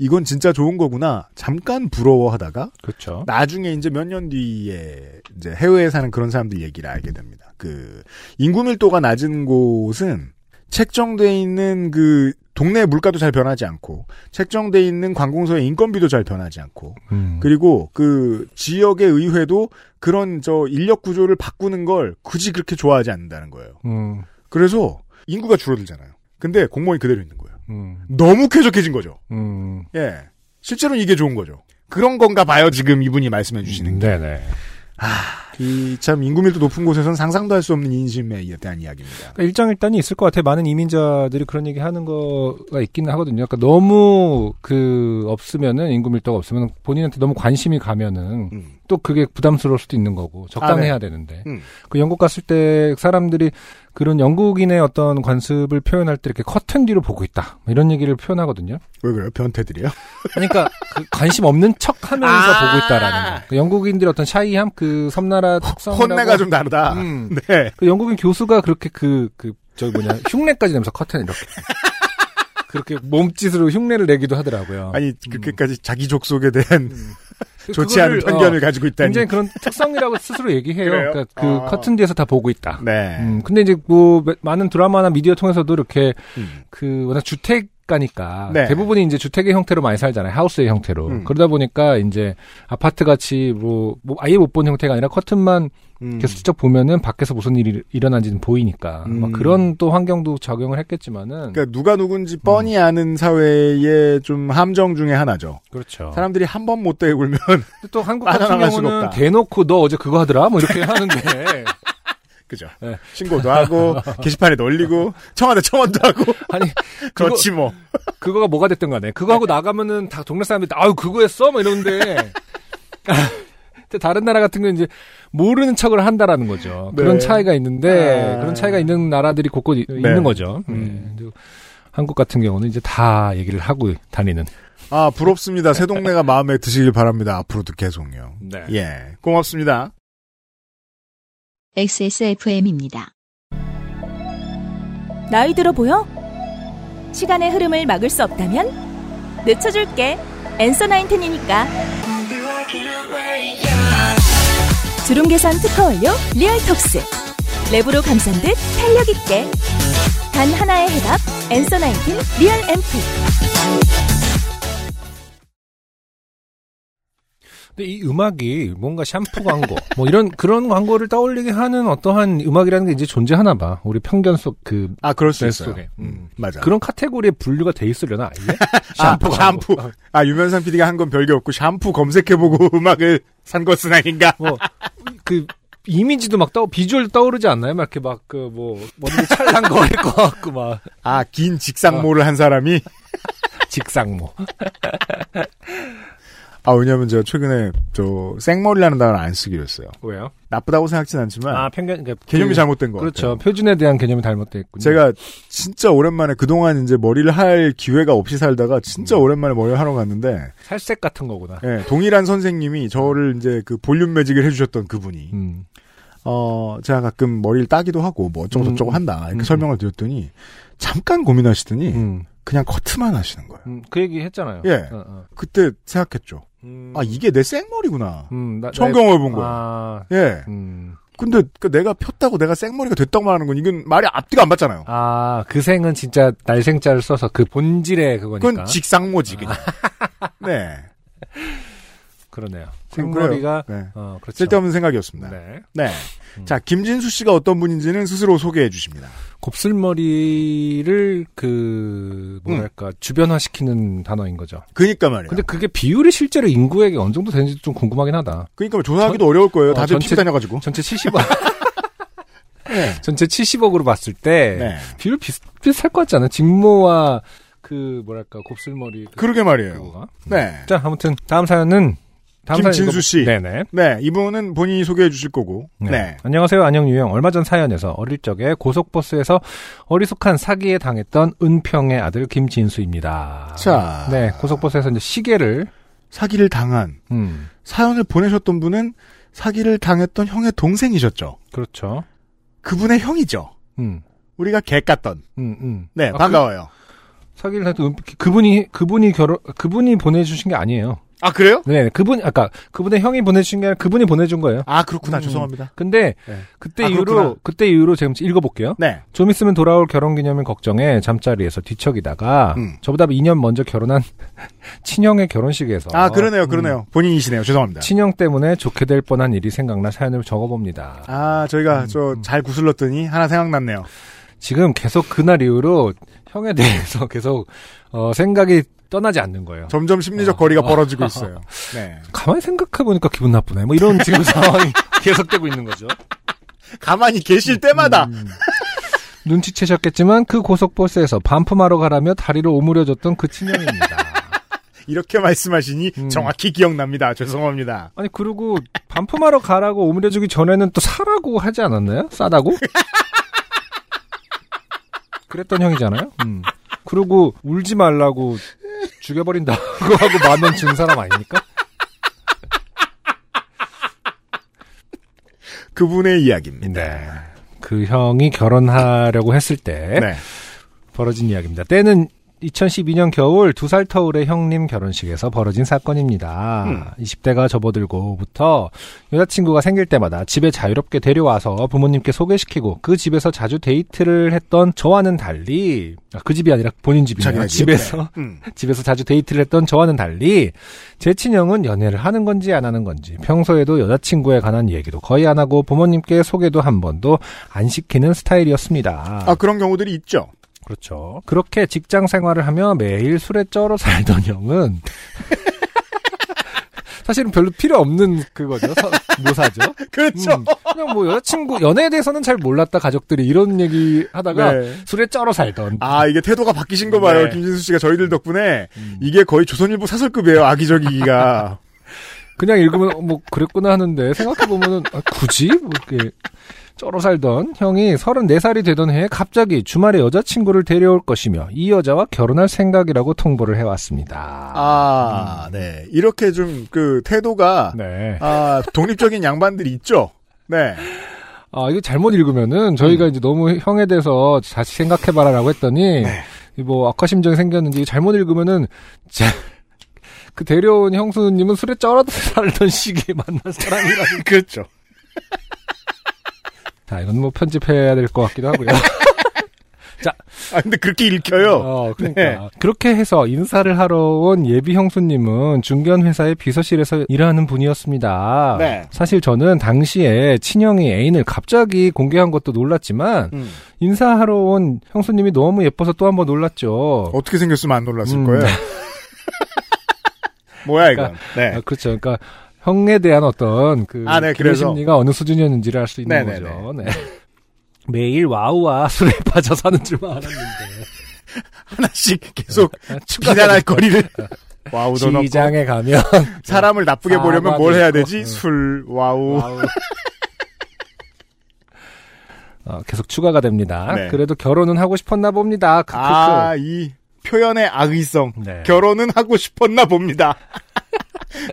이건 진짜 좋은 거구나. 잠깐 부러워하다가 그렇죠. 나중에 이제 몇 년 뒤에 이제 해외에 사는 그런 사람들 얘기를 알게 됩니다. 그 인구 밀도가 낮은 곳은 책정돼 있는 그 동네 물가도 잘 변하지 않고 책정돼 있는 관공서의 인건비도 잘 변하지 않고 음, 그리고 그 지역의 의회도 그런 저 인력 구조를 바꾸는 걸 굳이 그렇게 좋아하지 않는다는 거예요. 음, 그래서 인구가 줄어들잖아요. 근데 공무원이 그대로 있는 거예요. 음, 너무 쾌적해진 거죠. 음. 예. 실제로는 이게 좋은 거죠. 그런 건가 봐요, 지금 이분이 말씀해 주시는 게. 네네. 이 참 인구 밀도 높은 곳에서는 상상도 할 수 없는 인심에 대한 이야기입니다. 그러니까 일장일단이 있을 것 같아요. 많은 이민자들이 그런 얘기 하는 거가 있기는 하거든요. 그러니까 너무 그 없으면은 인구 밀도가 없으면 본인한테 너무 관심이 가면은 음. 또 그게 부담스러울 수도 있는 거고 적당해야 아, 네. 되는데 음. 그 영국 갔을 때 사람들이 그런 영국인의 어떤 관습을 표현할 때 이렇게 커튼 뒤로 보고 있다 뭐 이런 얘기를 표현하거든요. 왜 그래요? 변태들이요? 그러니까 그 관심 없는 척하면서 아. 보고 있다라는 거. 그 영국인들의 어떤 샤이함 그 섬나라 특성이라고 혼내가 좀 다르다. 음. 네. 그 영국인 교수가 그렇게 그, 그, 저기 뭐냐, 흉내까지 내면서 커튼 이렇게. 그렇게 몸짓으로 흉내를 내기도 하더라고요. 아니, 그렇게까지 자기 족속에 대한 음. 좋지 않은 편견을 어, 가지고 있다니. 굉장히 그런 특성이라고 스스로 얘기해요. 그러니까 그 아. 커튼 뒤에서 다 보고 있다. 네. 음, 근데 이제 뭐, 많은 드라마나 미디어 통해서도 이렇게 음. 그, 워낙 주택 가니까 네. 대부분이 이제 주택의 형태로 많이 살잖아요. 하우스의 형태로. 음. 그러다 보니까 이제 아파트 같이 뭐, 뭐 아예 못 본 형태가 아니라 커튼만 음. 계속 직접 보면은 밖에서 무슨 일이 일어난지는 보이니까 음. 막 그런 또 환경도 적용을 했겠지만은 그러니까 누가 누군지 뻔히 음. 아는 사회의 좀 함정 중에 하나죠. 그렇죠. 사람들이 한 번 못 대굴면 또 한국 같은 경우는 없다. 대놓고 너 어제 그거 하더라 뭐 이렇게 하는데 그죠. 네. 신고도 하고 게시판에 널리고 청와대 청원도 하고 아니 그렇지 뭐. 그거가 뭐가 됐든 간에 그거 하고 나가면은 다 동네 사람들이 아유 그거 했어 뭐 이러는데 다른 나라 같은 경우는 이제 모르는 척을 한다라는 거죠. 네. 그런 차이가 있는데 아. 그런 차이가 있는 나라들이 곳곳 이- 있는 거죠. 음. 네. 근데 한국 같은 경우는 이제 다 얘기를 하고 다니는. 아 부럽습니다. 새 동네가 마음에 드시길 바랍니다. 앞으로도 계속요. 네. 예, 고맙습니다. XSFM입니다. 나이 들어 보여? 시간의 흐름을 막을 수 없다면 늦춰줄게. Answer Nineteen이니까. 주름 개선 특허 완료 리얼톡스. 랩으로 감싼 듯 탄력 있게. 단 하나의 해답. Answer Nineteen 리얼 앰플. 근데 이 음악이 뭔가 샴푸 광고, 뭐 이런 그런 광고를 떠올리게 하는 어떠한 음악이라는 게 이제 존재하나 봐. 우리 편견 속 그 아, 그럴 수 있어요. 속에. 음, 맞아. 그런 카테고리에 분류가 돼 있으려나 이게? 아, 샴푸 샴푸. 광고. 아, 유면상 PD가 한 건 별게 없고 샴푸 검색해보고 음악을 산 것은 아닌가? 뭐 그 이미지도 막 떠, 비주얼 떠오르지 않나요? 막 이렇게 막 그뭐 머리 찰랑거릴 것 같고 막 아, 긴 직상모를 한 사람이? 직상모. 아, 왜냐면 제가 최근에 저 생머리라는 단어를 안 쓰기로 했어요. 왜요? 나쁘다고 생각진 않지만 아 편견 그러니까 개념이 그- 잘못된 거 그렇죠. 같아요. 표준에 대한 개념이 잘못돼 있군요. 제가 진짜 오랜만에 그동안 이제 머리를 할 기회가 없이 살다가 진짜 음. 오랜만에 머리를 하러 갔는데 살색 같은 거구나. 예, 동일한 선생님이 저를 이제 그 볼륨 매직을 해주셨던 그분이 음. 어 제가 가끔 머리를 따기도 하고 뭐 어쩌고 저쩌고 음, 한다 이렇게 음. 설명을 드렸더니 잠깐 고민하시더니 음. 그냥 커트만 하시는 거예요. 음, 그 얘기 했잖아요. 예. 어, 어. 그때 생각했죠. 음. 아 이게 내 생머리구나. 음, 나, 처음 나의- 경험해본 거예요. 아, 예. 음. 근데 그 내가 폈다고 내가 생머리가 됐다고 말하는 건 이건 말이 앞뒤가 안 맞잖아요. 아, 그 생은 진짜 날생자를 써서 그 본질의 그거니까. 그건 직상모지 그냥. 네. 그러네요. 그래요. 네. 어, 그렇죠. 쓸데없는 생각이었습니다. 네. 네. 음. 자, 김진수 씨가 어떤 분인지는 스스로 소개해 주십니다. 곱슬머리를 그 뭐랄까 주변화시키는 단어인 거죠. 그니까 말이에요. 근데 그게 비율이 실제로 인구에게 어느 정도 되는지 좀 궁금하긴 하다. 그니까 조사하기도 어려울 거예요. 어, 다들 전체- 다녀가지고. 전체 70억 네. 전체 70억으로 봤을 때 네. 비율 비슷 비슷할 것 같지 않아? 직모와 그 뭐랄까 곱슬머리 그- 그러게 말이에요. 그거가. 네. 자, 아무튼 다음 사연은 김진수 씨. 네네. 네. 이분은 본인이 소개해 주실 거고. 네. 안녕하세요. 안녕 유영. 얼마 전 사연에서 어릴 적에 고속버스에서 어리숙한 사기에 당했던 은평의 아들 김진수입니다. 자. 네, 고속버스에서 이제 시계를 사기를 당한 음, 사연을 보내셨던 분은 사기를 당했던 형의 동생이셨죠. 그렇죠. 그분의 형이죠. 음, 우리가 개 깠던. 음, 음. 네. 아, 반가워요. 그, 사기를 은, 그분이 그분이 결혼 그분이 보내 주신 게 아니에요. 아, 그래요? 네, 그분 아까 그분의 형이 보내주신 게 아니라 그분이 보내준 거예요. 아, 그렇구나. 음. 죄송합니다. 근데 네. 그때 아, 이후로 그렇구나. 그때 이후로 제가 읽어볼게요. 네. 좀 있으면 돌아올 결혼기념일 걱정에 잠자리에서 뒤척이다가 음. 저보다 2년 먼저 결혼한 친형의 결혼식에서 아, 그러네요. 음, 그러네요. 본인이시네요. 죄송합니다. 친형 때문에 좋게 될 뻔한 일이 생각나 사연을 적어봅니다. 아, 저희가 저 잘 구슬렀더니 하나 생각났네요. 지금 계속 그날 이후로 형에 대해서 계속 어, 생각이 떠나지 않는 거예요. 점점 심리적 어. 거리가 어. 벌어지고 있어요. 네. 가만히 생각해보니까 기분 나쁘네. 뭐 이런 지금 상황이 계속되고 있는 거죠. 가만히 계실 때마다 음. 눈치채셨겠지만 그 고속버스에서 반품하러 가라며 다리를 오므려줬던 그 친형입니다. 이렇게 말씀하시니 음. 정확히 기억납니다. 죄송합니다. 아니 그리고 반품하러 가라고 오므려주기 전에는 또 사라고 하지 않았나요? 싸다고? 그랬던 형이잖아요. 음. 그리고 울지 말라고 죽여버린다고 하고 만원 준 사람 아닙니까? 그분의 이야기입니다. 네. 그 형이 결혼하려고 했을 때 네. 벌어진 이야기입니다. 때는 2012년 겨울 두 살 터울의 형님 결혼식에서 벌어진 사건입니다. 음. 20대가 접어들고부터 여자친구가 생길 때마다 집에 자유롭게 데려와서 부모님께 소개시키고 그 집에서 자주 데이트를 했던 저와는 달리 아, 그 집이 아니라 본인 집이네요. 집에서 집. 음. 집에서 자주 데이트를 했던 저와는 달리 제 친형은 연애를 하는 건지 안 하는 건지 평소에도 여자친구에 관한 얘기도 거의 안 하고 부모님께 소개도 한 번도 안 시키는 스타일이었습니다. 아 그런 경우들이 있죠. 그렇죠. 그렇게 직장 생활을 하며 매일 술에 쩔어 살던 형은 사실은 별로 필요 없는 그거죠. 서- 묘사죠. 그렇죠. 음, 그냥 뭐 여자친구 연애에 대해서는 잘 몰랐다 가족들이 이런 얘기 하다가 네. 술에 쩔어 살던. 아 이게 태도가 바뀌신 거 봐요. 네. 김진수 씨가 저희들 덕분에 음. 이게 거의 조선일보 사설급이에요. 악의적이기가. 그냥 읽으면 뭐 그랬구나 하는데 생각해 보면은 아, 굳이 뭐 이렇게 쩔어 살던 형이 34살이 되던 해에 갑자기 주말에 여자친구를 데려올 것이며 이 여자와 결혼할 생각이라고 통보를 해왔습니다. 아, 네. 이렇게 좀 그 태도가 네. 아, 독립적인 양반들이 있죠. 네. 아, 이거 잘못 읽으면은 저희가 이제 너무 형에 대해서 다시 생각해봐라라고 했더니 네. 이뭐 악화 심정이 생겼는지 잘못 읽으면은 자, 그 데려온 형수님은 술에 쩔어 살던 시기에 만난 사람이라는. 그렇죠. 자, 이건 뭐 편집해야 될 것 같기도 하고요. 자, 아, 근데 그렇게 읽혀요. 어, 그러니까. 네. 그렇게 해서 인사를 하러 온 예비 형수님은 중견 회사의 비서실에서 일하는 분이었습니다. 네. 사실 저는 당시에 친형이 애인을 갑자기 공개한 것도 놀랐지만 음. 인사하러 온 형수님이 너무 예뻐서 또 한 번 놀랐죠. 어떻게 생겼으면 안 놀랐을 음. 거예요. 뭐야. 그러니까, 네. 아, 그렇죠. 그러니까 형에 대한 어떤 그 아, 네, 그래서. 심리가 어느 수준이었는지를 알 수 있는 네네네. 거죠. 네. 매일 와우와 술에 빠져 사는 줄만 알았는데 하나씩 계속 비난할 거리를. 와우도 넣고. 시장에 가면 사람을 나쁘게 보려면 뭘 해야 되지? 있고. 술, 와우. 와우. 어, 계속 추가가 됩니다. 네. 그래도 결혼은 하고 싶었나 봅니다. 아, 이 표현의 악의성. 네. 결혼은 하고 싶었나 봅니다.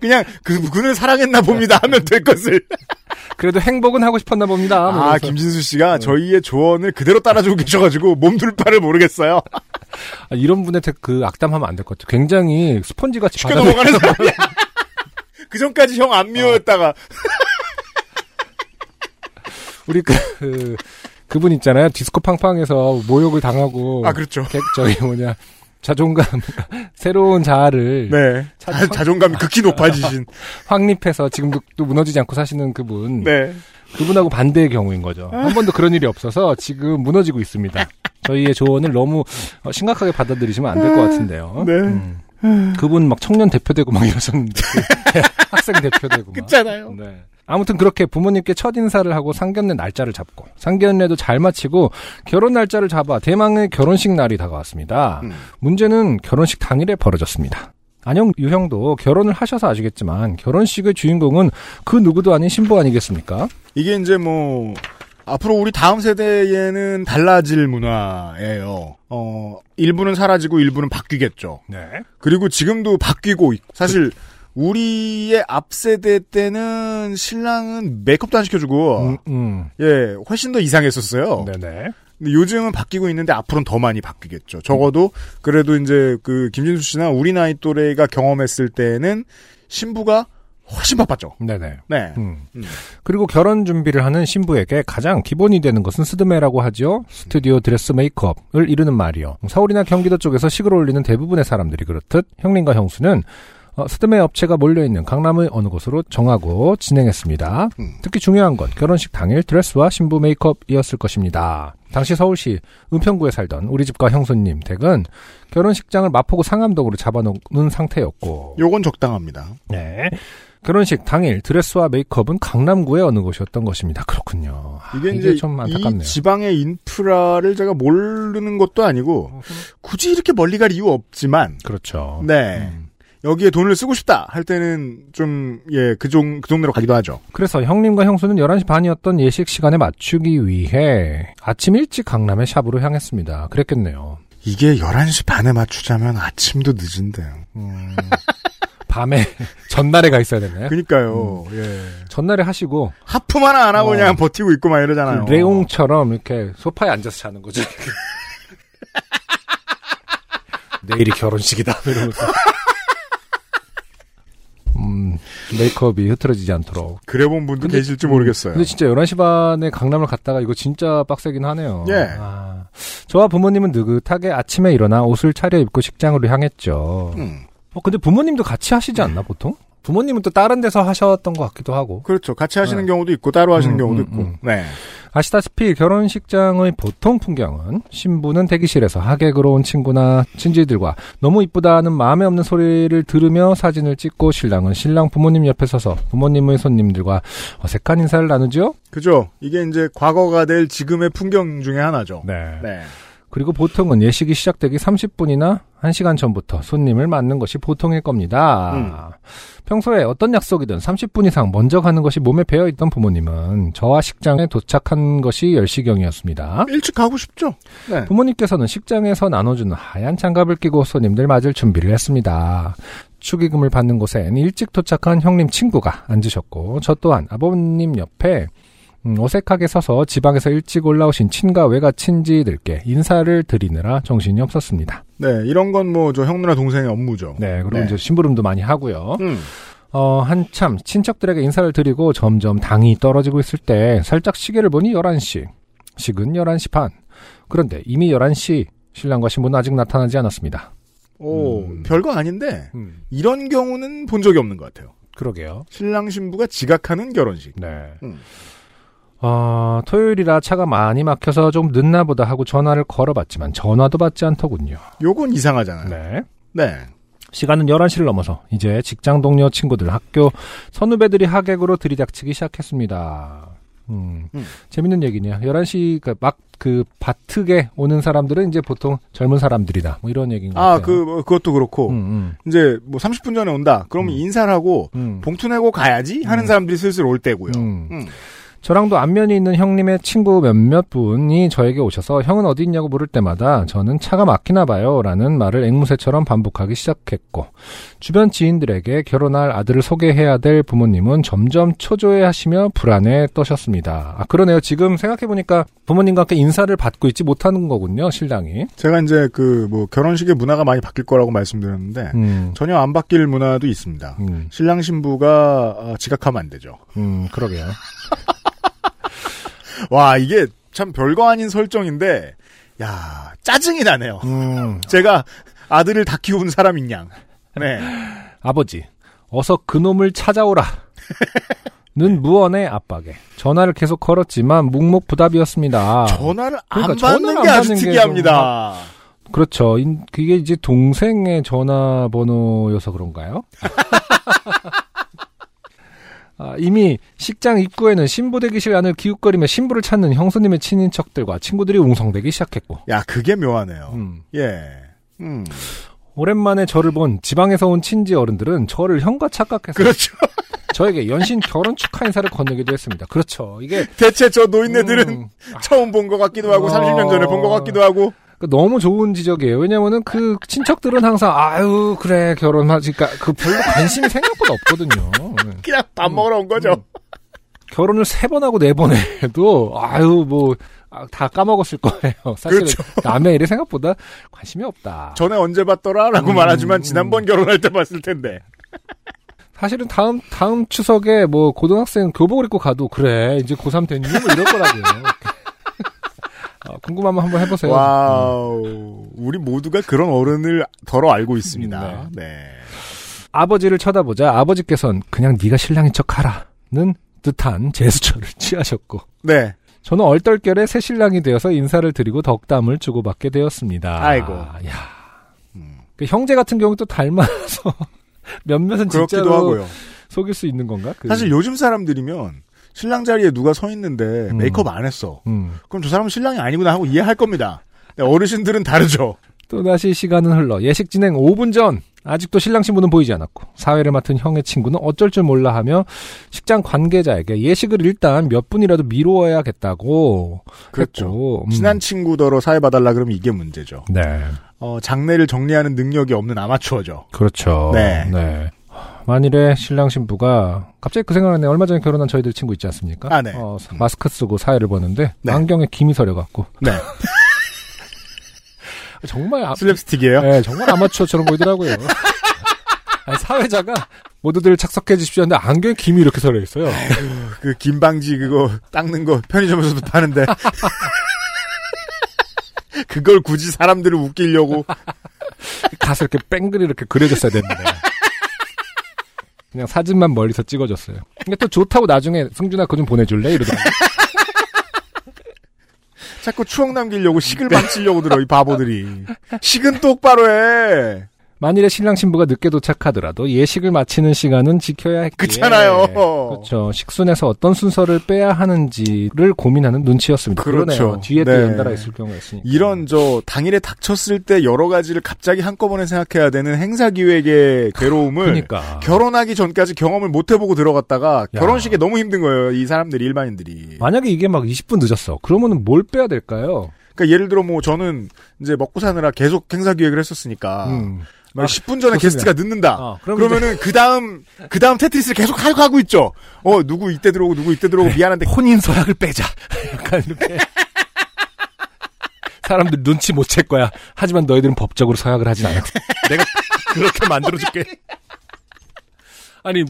그냥 그 그를 사랑했나 봅니다 하면 될 것을. 그래도 행복은 하고 싶었나 봅니다. 아, 하면서. 김진수 씨가 저희의 조언을 그대로 따라주고 계셔가지고 몸둘 바를 모르겠어요. 아, 이런 분의 테- 그 악담하면 안 될 것 같아요. 굉장히 스펀지 같이 쉽게 받아들- 넘어가는 사람이야. 그 전까지 형 안 미워했다가. 우리 그, 그 그분 있잖아요. 디스코 팡팡에서 모욕을 당하고 아, 그렇죠. 개- 저기 뭐냐 자존감 새로운 자아를 네. 자, 자존감이 극히 높아지신. 확립해서 지금도 또 무너지지 않고 사시는 그분 네. 그분하고 반대의 경우인 거죠. 한 번도 그런 일이 없어서 지금 무너지고 있습니다. 저희의 조언을 너무 어, 심각하게 받아들이시면 안 될 것 같은데요. 네. 음. 그분 막 청년 대표되고 막 이러셨는데 학생 대표되고 막. 그렇잖아요. 네. 아무튼 그렇게 부모님께 첫 인사를 하고 상견례 날짜를 잡고 상견례도 잘 마치고 결혼 날짜를 잡아 대망의 결혼식 날이 다가왔습니다. 음. 문제는 결혼식 당일에 벌어졌습니다. 안녕 유형도 결혼을 하셔서 아시겠지만 결혼식의 주인공은 그 누구도 아닌 신부 아니겠습니까? 이게 이제 뭐 앞으로 우리 다음 세대에는 달라질 문화예요. 어, 일부는 사라지고 일부는 바뀌겠죠. 네. 그리고 지금도 바뀌고 있고 사실 우리의 앞 세대 때는 신랑은 메이크업도 안 시켜주고 음, 음. 예 훨씬 더 이상했었어요. 네네. 근데 요즘은 바뀌고 있는데 앞으로는 더 많이 바뀌겠죠. 적어도 그래도 이제 그 김진수 씨나 우리 나이 또래가 경험했을 때는 신부가 훨씬 바빴죠. 네네. 네. 음. 음. 그리고 결혼 준비를 하는 신부에게 가장 기본이 되는 것은 스드메라고 하죠. 스튜디오 드레스 메이크업을 이루는 말이요. 서울이나 경기도 쪽에서 식을 올리는 대부분의 사람들이 그렇듯 형님과 형수는 어, 스드메 업체가 몰려있는 강남의 어느 곳으로 정하고 진행했습니다. 음. 특히 중요한 건 결혼식 당일 드레스와 신부 메이크업이었을 것입니다. 당시 서울시 은평구에 살던 우리 집과 형수님 댁은 결혼식장을 마포구 상암동으로 잡아놓은 상태였고 요건 적당합니다. 네. 결혼식 당일 드레스와 메이크업은 강남구의 어느 곳이었던 것입니다. 그렇군요. 아, 이게 이게, 이제 좀이 안타깝네요. 지방의 인프라를 제가 모르는 것도 아니고 굳이 이렇게 멀리 갈 이유 없지만 그렇죠. 네. 음. 여기에 돈을 쓰고 싶다 할 때는 좀, 예, 그 종, 그 동네로 가기도 하죠. 그래서 형님과 형수는 11시 반이었던 예식 시간에 맞추기 위해 아침 일찍 강남의 샵으로 향했습니다. 그랬겠네요. 이게 11시 반에 맞추자면 아침도 늦은데요. 음, 밤에 전날에 가 있어야 되나요? 그니까요, 예. 전날에 하시고 하품 하나 안 하고 어. 그냥 버티고 있고 막 이러잖아요. 그 레옹처럼 이렇게 소파에 앉아서 자는 거죠. 내일이 결혼식이다. 이러면서. 음, 메이크업이 흐트러지지 않도록. 그래 본 분도 근데- 계실지 모르겠어요. 근데 진짜 11시 반에 강남을 갔다가 이거 진짜 빡세긴 하네요. 예. 아, 저와 부모님은 느긋하게 아침에 일어나 옷을 차려입고 식장으로 향했죠. 음, 어, 근데 부모님도 같이 하시지 않나, 보통? 부모님은 또 다른 데서 하셨던 것 같기도 하고. 그렇죠. 같이 하시는 네. 경우도 있고, 따로 하시는 음, 경우도 음, 있고. 음. 네. 아시다시피 결혼식장의 보통 풍경은 신부는 대기실에서 하객으로 온 친구나 친지들과 너무 이쁘다는 마음에 없는 소리를 들으며 사진을 찍고 신랑은 신랑 부모님 옆에 서서 부모님의 손님들과 어색한 인사를 나누죠. 그죠. 이게 이제 과거가 될 지금의 풍경 중에 하나죠. 네. 네. 그리고 보통은 예식이 시작되기 30분이나 1시간 전부터 손님을 맞는 것이 보통일 겁니다. 음. 평소에 어떤 약속이든 30분 이상 먼저 가는 것이 몸에 배어 있던 부모님은 저와 식장에 도착한 것이 10시경이었습니다. 일찍 가고 싶죠. 네. 부모님께서는 식장에서 나눠주는 하얀 장갑을 끼고 손님들 맞을 준비를 했습니다. 축의금을 받는 곳엔 일찍 도착한 형님 친구가 앉으셨고 저 또한 아버님 옆에 음, 어색하게 서서 지방에서 일찍 올라오신 친가 외가 친지들께 인사를 드리느라 정신이 없었습니다. 네. 이런 건 뭐, 저 형, 누나, 동생의 업무죠. 네, 그리고 네. 이제 심부름도 많이 하고요. 음. 어, 한참 친척들에게 인사를 드리고 점점 당이 떨어지고 있을 때 살짝 시계를 보니 11시. 식은 11시 반. 그런데 이미 11시 신랑과 신부는 아직 나타나지 않았습니다. 오, 음. 별거 아닌데 음, 이런 경우는 본 적이 없는 것 같아요. 그러게요. 신랑 신부가 지각하는 결혼식. 네. 음. 어, 토요일이라 차가 많이 막혀서 좀 늦나 보다 하고 전화를 걸어봤지만 전화도 받지 않더군요. 요건 이상하잖아요. 네. 네. 시간은 11시를 넘어서 이제 직장 동료 친구들, 학교 선후배들이 하객으로 들이닥치기 시작했습니다. 음, 음. 재밌는 얘기네요. 11시, 막그 밭흙에 오는 사람들은 이제 보통 젊은 사람들이다. 뭐 이런 얘기인 것 아, 같아요. 그, 뭐, 그것도 그렇고, 음, 음, 이제 뭐 30분 전에 온다. 그러면 음. 인사를 하고, 음. 봉투 내고 가야지 하는 음. 사람들이 슬슬 올 때고요. 저랑도 안면이 있는 형님의 친구 몇몇 분이 저에게 오셔서 형은 어디 있냐고 물을 때마다 저는 차가 막히나 봐요 라는 말을 앵무새처럼 반복하기 시작했고 주변 지인들에게 결혼할 아들을 소개해야 될 부모님은 점점 초조해 하시며 불안에 떠셨습니다. 아 그러네요. 지금 생각해보니까 부모님과 함께 인사를 받고 있지 못하는 거군요. 신랑이. 제가 이제 그, 뭐, 결혼식의 문화가 많이 바뀔 거라고 말씀드렸는데, 음, 전혀 안 바뀔 문화도 있습니다. 음, 신랑 신부가 어, 지각하면 안 되죠. 음, 그러게요. 와, 이게 참 별거 아닌 설정인데, 야 짜증이 나네요. 음, 제가 아들을 다 키운 사람인 양. 네. 아버지, 어서 그놈을 찾아오라. 는 무언의 압박에 전화를 계속 걸었지만 묵묵부답이었습니다. 전화를 안 그러니까 받는 게안 아주 특이합니다. 그렇죠. 인- 그게 이제 동생의 전화번호여서 그런가요? 아, 이미 식장 입구에는 신부 대기실 안을 기웃거리며 신부를 찾는 형수님의 친인척들과 친구들이 웅성대기 시작했고, 야, 그게 묘하네요. 음. 예. 음. 오랜만에 저를 본 지방에서 온 친지 어른들은 저를 형과 착각해서 그렇죠. 저에게 연신 결혼 축하 인사를 건네기도 했습니다. 그렇죠. 이게 대체 저 노인네들은 음, 처음 본 것 같기도 하고, 어. 30년 전에 본 것 같기도 하고. 그 너무 좋은 지적이에요. 왜냐면은 그 친척들은 항상 아유 그래 결혼하지 그러니까 그 별로 관심이 생각보다 없거든요. 네. 그냥 밥 먹으러 온 거죠. 음. 결혼을 세 번 하고 네 번 해도 아유 뭐 다 까먹었을 거예요. 사실은 그렇죠. 남의 일에 생각보다 관심이 없다. 전에 언제 봤더라? 라고 음, 말하지만 음. 지난번 결혼할 때 봤을 텐데. 사실은 다음 다음 추석에 뭐 고등학생 교복을 입고 가도 그래 이제 고3 됐니 뭐 이럴 거라고요. 어, 궁금하면 한번 해보세요. 음. 와우. 우리 모두가 그런 어른을 더러 알고 있습니다. 네. 아버지를 쳐다보자 아버지께서는 그냥 네가 신랑인 척하라는 듯한 제스처를 취하셨고 네. 저는 얼떨결에 새 신랑이 되어서 인사를 드리고 덕담을 주고받게 되었습니다. 아이고. 야, 음. 그 형제 같은 경우 또 닮아서 몇몇은 진짜로. 속일 수 있는 건가? 그- 사실 요즘 사람들이면 신랑 자리에 누가 서 있는데 음. 메이크업 안 했어. 음. 그럼 저 사람은 신랑이 아니구나 하고 이해할 겁니다. 어르신들은 다르죠. 또다시 시간은 흘러 예식 진행 5분 전 아직도 신랑 신부는 보이지 않았고 사회를 맡은 형의 친구는 어쩔 줄 몰라 하며 식장 관계자에게 예식을 일단 몇 분이라도 미루어야겠다고 그렇죠. 했고 음. 친한 친구더러 사회 봐달라 그러면 이게 문제죠. 네 어, 장례를 정리하는 능력이 없는 아마추어죠. 그렇죠 네. 네. 만일에 신랑 신부가 갑자기 그 생각나네 얼마 전에 결혼한 저희들 친구 있지 않습니까? 아, 네. 어, 마스크 쓰고 사회를 보는데 네. 안경에 김이 서려갖고 네. 정말 아, 슬랩스틱이에요. 네, 정말 아마추어처럼 보이더라고요. 아니, 사회자가 모두들 착석해 주십시오 하는데 안경에 김이 이렇게 서려 있어요. 그 김방지 그거 닦는 거 편의점에서도 파는데. 그걸 굳이 사람들을 웃기려고. 가서 이렇게 뺑글이 이렇게 그려졌어야 되는데. 그냥 사진만 멀리서 찍어줬어요. 근데 또 좋다고 나중에 승준아 그거 좀 보내줄래? 이러더라고요. 자꾸 추억 남기려고 식을 망치려고 들어, 이 바보들이. 식은 똑바로 해. 만일에 신랑 신부가 늦게 도착하더라도 예식을 마치는 시간은 지켜야 했기에 그렇잖아요. 그렇죠. 식순에서 어떤 순서를 빼야 하는지를 고민하는 눈치였습니다. 그렇죠. 그러네요. 뒤에 또 네. 연달아 있을 경우가 있으니까. 이런 저 당일에 닥쳤을 때 여러 가지를 갑자기 한꺼번에 생각해야 되는 행사 기획의 괴로움을 그러니까 결혼하기 전까지 경험을 못 해보고 들어갔다가 야. 결혼식에 너무 힘든 거예요. 이 사람들이 일반인들이. 만약에 이게 막 20분 늦었어. 그러면은 뭘 빼야 될까요? 그러니까 예를 들어 뭐 저는 이제 먹고 사느라 계속 행사 기획을 했었으니까 음. 막 아, 10분 전에 좋습니다. 게스트가 늦는다. 어, 그러면은 그 다음 그 다음 테트리스를 계속 하고 하고 있죠. 어 누구 이때 들어오고 누구 이때 들어오고 미안한데 혼인 서약을 빼자. 약간 이렇게. 사람들 눈치 못 챌 거야. 하지만 너희들은 법적으로 서약을 하진 않아. 내가 그렇게 만들어줄게. 아니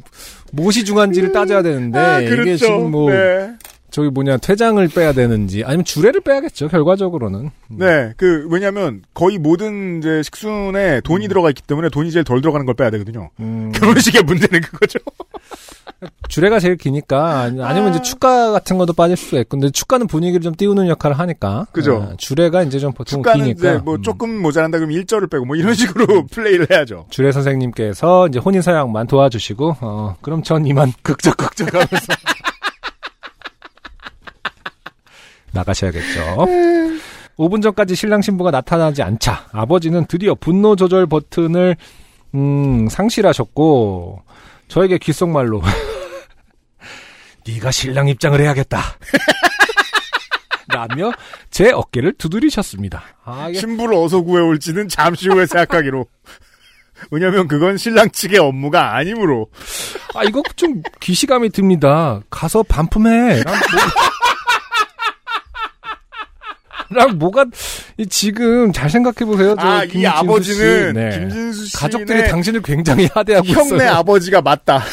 무엇이 중한지를 따져야 되는데 아, 이게 그렇죠. 지금 뭐 네. 저기 뭐냐 퇴장을 빼야 되는지 아니면 주례를 빼야겠죠 결과적으로는. 네, 그 왜냐하면 거의 모든 이제 식순에 돈이 들어가 있기 때문에 돈이 제일 덜 들어가는 걸 빼야 되거든요. 음, 결혼식의 문제는 그거죠. 주례가 제일 기니까 아니- 아니면 이제 축가 같은 것도 빠질 수가 있고 근데 축가는 분위기를 좀 띄우는 역할을 하니까. 그죠. 아, 주례가 이제 좀 보통 축가는 기니까. 이제 뭐 음. 조금 모자란다 그러면 1절을 빼고 뭐 이런 식으로 플레이를 해야죠. 주례 선생님께서 이제 혼인 서약만 도와주시고 어 그럼 전 이만 극적 극적 하면서 나가셔야겠죠. 5분 전까지 신랑 신부가 나타나지 않자 아버지는 드디어 분노 조절 버튼을 음, 상실하셨고 저에게 귓속말로 네가 신랑 입장을 해야겠다. 라며 제 어깨를 두드리셨습니다. 아, 이게 신부를 어서 구해올지는 잠시 후에 생각하기로. 왜냐면 그건 신랑 측의 업무가 아니므로. 아, 이거 좀 기시감이 듭니다. 가서 반품해. 랑, 뭐... 랑 뭐가 이 지금 잘 생각해 보세요. 저 아, 이 아버지는 씨. 네. 김진수 씨 가족들이 당신을 굉장히 하대하고 형네 있어요. 아버지가 맞다.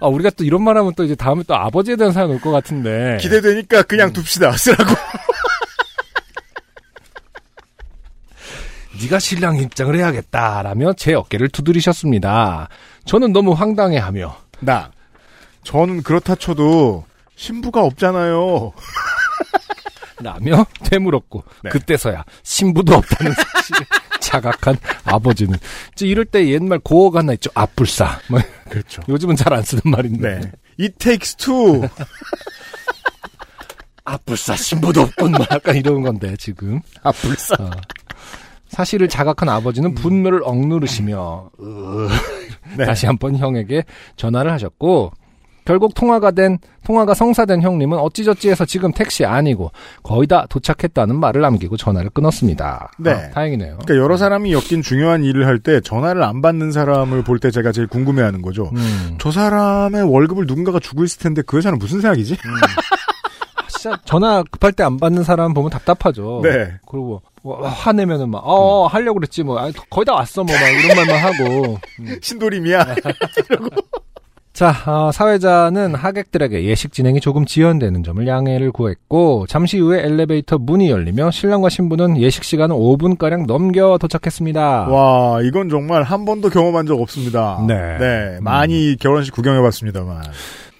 아, 우리가 또 이런 말 하면 또 이제 다음에 또 아버지에 대한 사연 올 것 같은데. 기대되니까 그냥 둡시다. 쓰라고. 네가 신랑 입장을 해야겠다라며 제 어깨를 두드리셨습니다. 저는 너무 황당해하며 나. 저는 그렇다 쳐도 신부가 없잖아요. 라며 되물었고 네. 그때서야 신부도 없다는 사실을 자각한 아버지는 이제 이럴 때 옛말 고어가 하나 있죠 앞불사 뭐 그렇죠. 요즘은 잘 안 쓰는 말인데 네. It takes two. 앞불사 신부도 없군 뭐 약간 이런 건데 지금 아, 불사. 어. 사실을 자각한 아버지는 분노를 억누르시며 으, 네. 다시 한번 형에게 전화를 하셨고 결국 통화가 된 통화가 성사된 형님은 어찌저찌해서 지금 택시 아니고 거의 다 도착했다는 말을 남기고 전화를 끊었습니다. 네. 아, 다행이네요. 그러니까 여러 사람이 엮인 중요한 일을 할 때 전화를 안 받는 사람을 볼 때 제가 제일 궁금해하는 거죠. 음. 저 사람의 월급을 누군가가 주고 있을 텐데 그 회사는 무슨 생각이지? 아, 진짜 전화 급할 때 안 받는 사람 보면 답답하죠. 네. 그리고 뭐 화내면은 막 어, 하려고 그랬지 뭐 아, 거의 다 왔어 뭐 막 이런 말만 하고 신도림이야. 자, 어, 사회자는 하객들에게 예식 진행이 조금 지연되는 점을 양해를 구했고 잠시 후에 엘리베이터 문이 열리며 신랑과 신부는 예식 시간을 5분가량 넘겨 도착했습니다. 와, 이건 정말 한 번도 경험한 적 없습니다. 네. 많이 결혼식 구경해봤습니다만.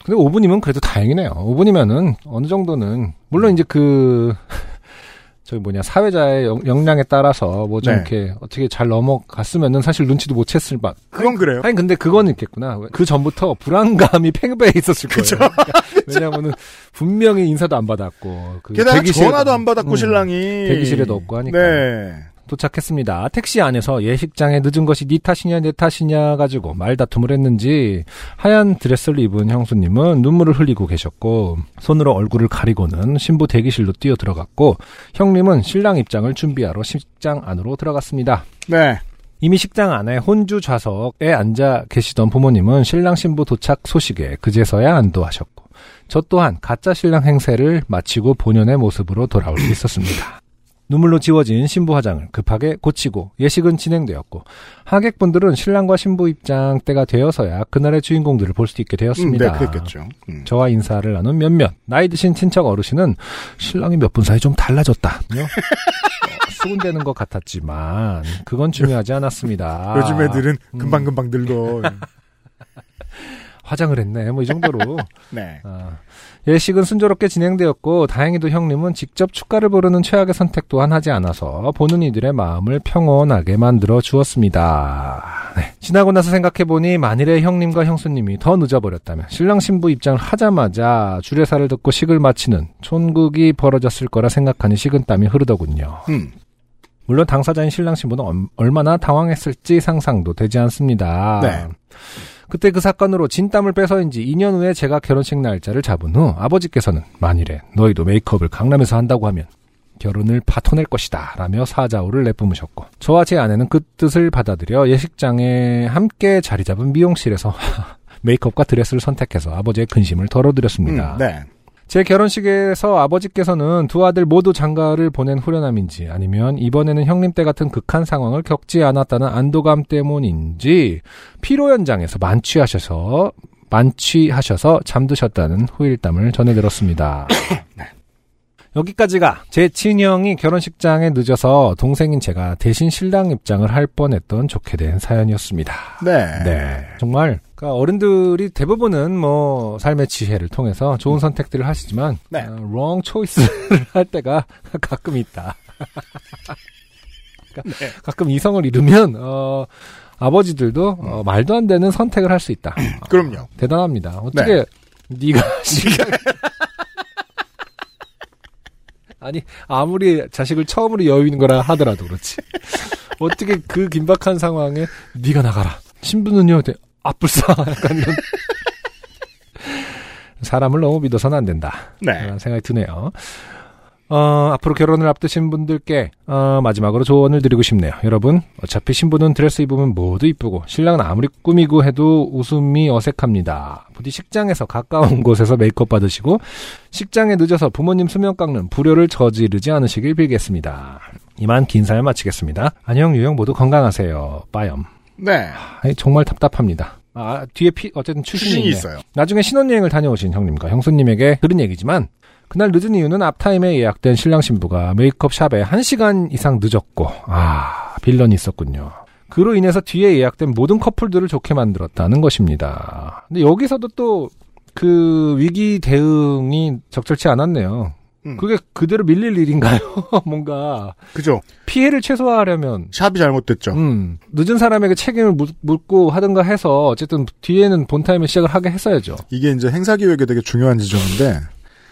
근데 5분이면 그래도 다행이네요. 5분이면은 어느 정도는 물론 이제 그 저기 뭐냐 사회자의 역- 역량에 따라서 뭐좀 네. 이렇게 어떻게 잘 넘어갔으면은 사실 눈치도 못 챘을 막. 그건 그래요. 아니 근데 그건 있겠구나. 그 전부터 불안감이 팽배해 있었을 거예요. 그러니까 왜냐하면은 분명히 인사도 안 받았고 그 게다가 전화도 안 받았고 음, 신랑이 대기실에도 없고 하니까. 네. 도착했습니다. 택시 안에서 예식장에 늦은 것이 네 탓이냐 내 탓이냐 가지고 말다툼을 했는지 하얀 드레스를 입은 형수님은 눈물을 흘리고 계셨고 손으로 얼굴을 가리고는 신부 대기실로 뛰어 들어갔고 형님은 신랑 입장을 준비하러 식장 안으로 들어갔습니다. 네. 이미 식장 안에 혼주 좌석에 앉아 계시던 부모님은 신랑 신부 도착 소식에 그제서야 안도하셨고 저 또한 가짜 신랑 행세를 마치고 본연의 모습으로 돌아올 수 있었습니다. 눈물로 지워진 신부 화장을 급하게 고치고 예식은 진행되었고 하객분들은 신랑과 신부 입장 때가 되어서야 그날의 주인공들을 볼 수 있게 음, 되었습니다. 네, 그랬겠죠. 음. 저와 인사를 나눈 몇몇 나이 드신 친척 어르신은 신랑이 몇 분 사이 좀 달라졌다며 어, 수군대는 것 같았지만 그건 중요하지 않았습니다. 요즘 애들은 음. 금방금방 늙어. 화장을 했네 뭐 이 정도로 네. 아, 예식은 순조롭게 진행되었고 다행히도 형님은 직접 축가를 부르는 최악의 선택 또한 하지 않아서 보는 이들의 마음을 평온하게 만들어 주었습니다. 네. 지나고 나서 생각해 보니 만일에 형님과 형수님이 더 늦어버렸다면 신랑 신부 입장을 하자마자 주례사를 듣고 식을 마치는 촌극이 벌어졌을 거라 생각하니 식은땀이 흐르더군요. 음. 물론 당사자인 신랑 신부는 얼- 얼마나 당황했을지 상상도 되지 않습니다. 네. 그때 그 사건으로 진땀을 빼서인지 2년 후에 제가 결혼식 날짜를 잡은 후 아버지께서는 만일에 너희도 메이크업을 강남에서 한다고 하면 결혼을 파토낼 것이다 라며 사자우를 내뿜으셨고 저와 제 아내는 그 뜻을 받아들여 예식장에 함께 자리 잡은 미용실에서 메이크업과 드레스를 선택해서 아버지의 근심을 덜어드렸습니다. 음, 네. 제 결혼식에서 아버지께서는 두 아들 모두 장가를 보낸 후련함인지 아니면 이번에는 형님 때 같은 극한 상황을 겪지 않았다는 안도감 때문인지 피로 연장에서 만취하셔서 만취하셔서 잠드셨다는 후일담을 전해 들었습니다. 여기까지가 제 친형이 결혼식장에 늦어서 동생인 제가 대신 신랑 입장을 할 뻔했던 좋게 된 사연이었습니다. 네. 네. 정말 그러니까 어른들이 대부분은 뭐 삶의 지혜를 통해서 좋은 선택들을 하시지만 네. 어, wrong choice를 할 때가 가끔 있다. 그러니까 네. 가끔 이성을 잃으면 어, 아버지들도 어, 말도 안 되는 선택을 할 수 있다. 그럼요. 대단합니다. 어떻게 네가 아니 아무리 자식을 처음으로 여유인 거라 하더라도 그렇지. 어떻게 그 긴박한 상황에 네가 나가라. 신부는요. 네, 아뿔싸 약간 이런 사람을 너무 믿어서는 안 된다. 네. 생각이 드네요. 어, 앞으로 결혼을 앞두신 분들께 어, 마지막으로 조언을 드리고 싶네요. 여러분, 어차피 신부는 드레스 입으면 모두 이쁘고 신랑은 아무리 꾸미고 해도 웃음이 어색합니다. 부디 식장에서 가까운 곳에서 메이크업 받으시고 식장에 늦어서 부모님 수면 깎는 불효를 저지르지 않으시길 빌겠습니다. 이만 긴 사연 마치겠습니다. 안녕 유영 모두 건강하세요. 빠염. 네. 아니, 정말 답답합니다. 아, 뒤에 피, 어쨌든 추신이, 추신이. 있어요. 나중에 신혼여행을 다녀오신 형님과 형수님에게 들은 얘기지만 그날 늦은 이유는 앞타임에 예약된 신랑 신부가 메이크업 샵에 1시간 이상 늦었고 아 빌런이 있었군요. 그로 인해서 뒤에 예약된 모든 커플들을 좋게 만들었다는 것입니다. 근데 여기서도 또 그 위기 대응이 적절치 않았네요. 음. 그게 그대로 밀릴 일인가요? 뭔가 그죠. 피해를 최소화하려면 샵이 잘못됐죠. 음, 늦은 사람에게 책임을 묻, 묻고 하든가 해서 어쨌든 뒤에는 본타임에 시작을 하게 했어야죠. 이게 이제 행사 기획에 되게 중요한 지점인데.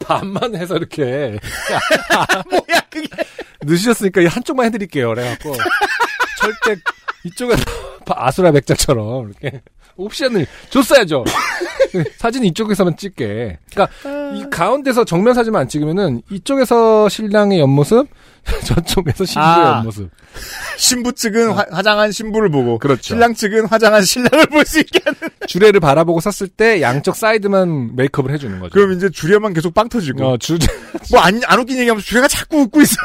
반만 해서 이렇게. 뭐야, 그게. 늦으셨으니까 이 한쪽만 해드릴게요. 그래갖고. 절대 이쪽에서 아수라 백작처럼 이렇게 옵션을 줬어야죠. 사진 이쪽에서만 찍게. 그러니까 이 가운데서 정면 사진만 안 찍으면은 이쪽에서 신랑의 옆모습, 저쪽에서 신부의 아. 옆모습. 신부 측은 화, 화장한 신부를 보고. 그렇죠. 신랑 측은 화장한 신랑을 볼 수 있게 하는. 주례를 바라보고 섰을 때 양쪽 사이드만 메이크업을 해주는 거죠. 그럼 이제 주례만 계속 빵 터지고. 어, 주, 뭐 안, 안 웃긴 얘기하면서 주례가 자꾸 웃고 있어.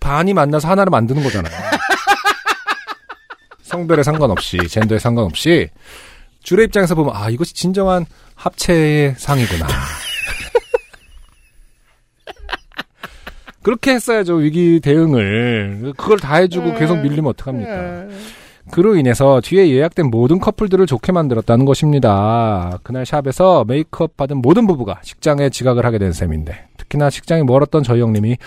반이 만나서 하나를 만드는 거잖아요. 성별에 상관없이, 젠더에 상관없이, 주례 입장에서 보면, 아, 이것이 진정한 합체의 상이구나. 그렇게 했어야죠, 위기 대응을. 그걸 다 해주고 계속 밀리면 어떡합니까? 그로 인해서 뒤에 예약된 모든 커플들을 좋게 만들었다는 것입니다. 그날 샵에서 메이크업 받은 모든 부부가 식장에 지각을 하게 된 셈인데 특히나 식장이 멀었던 저희 형님이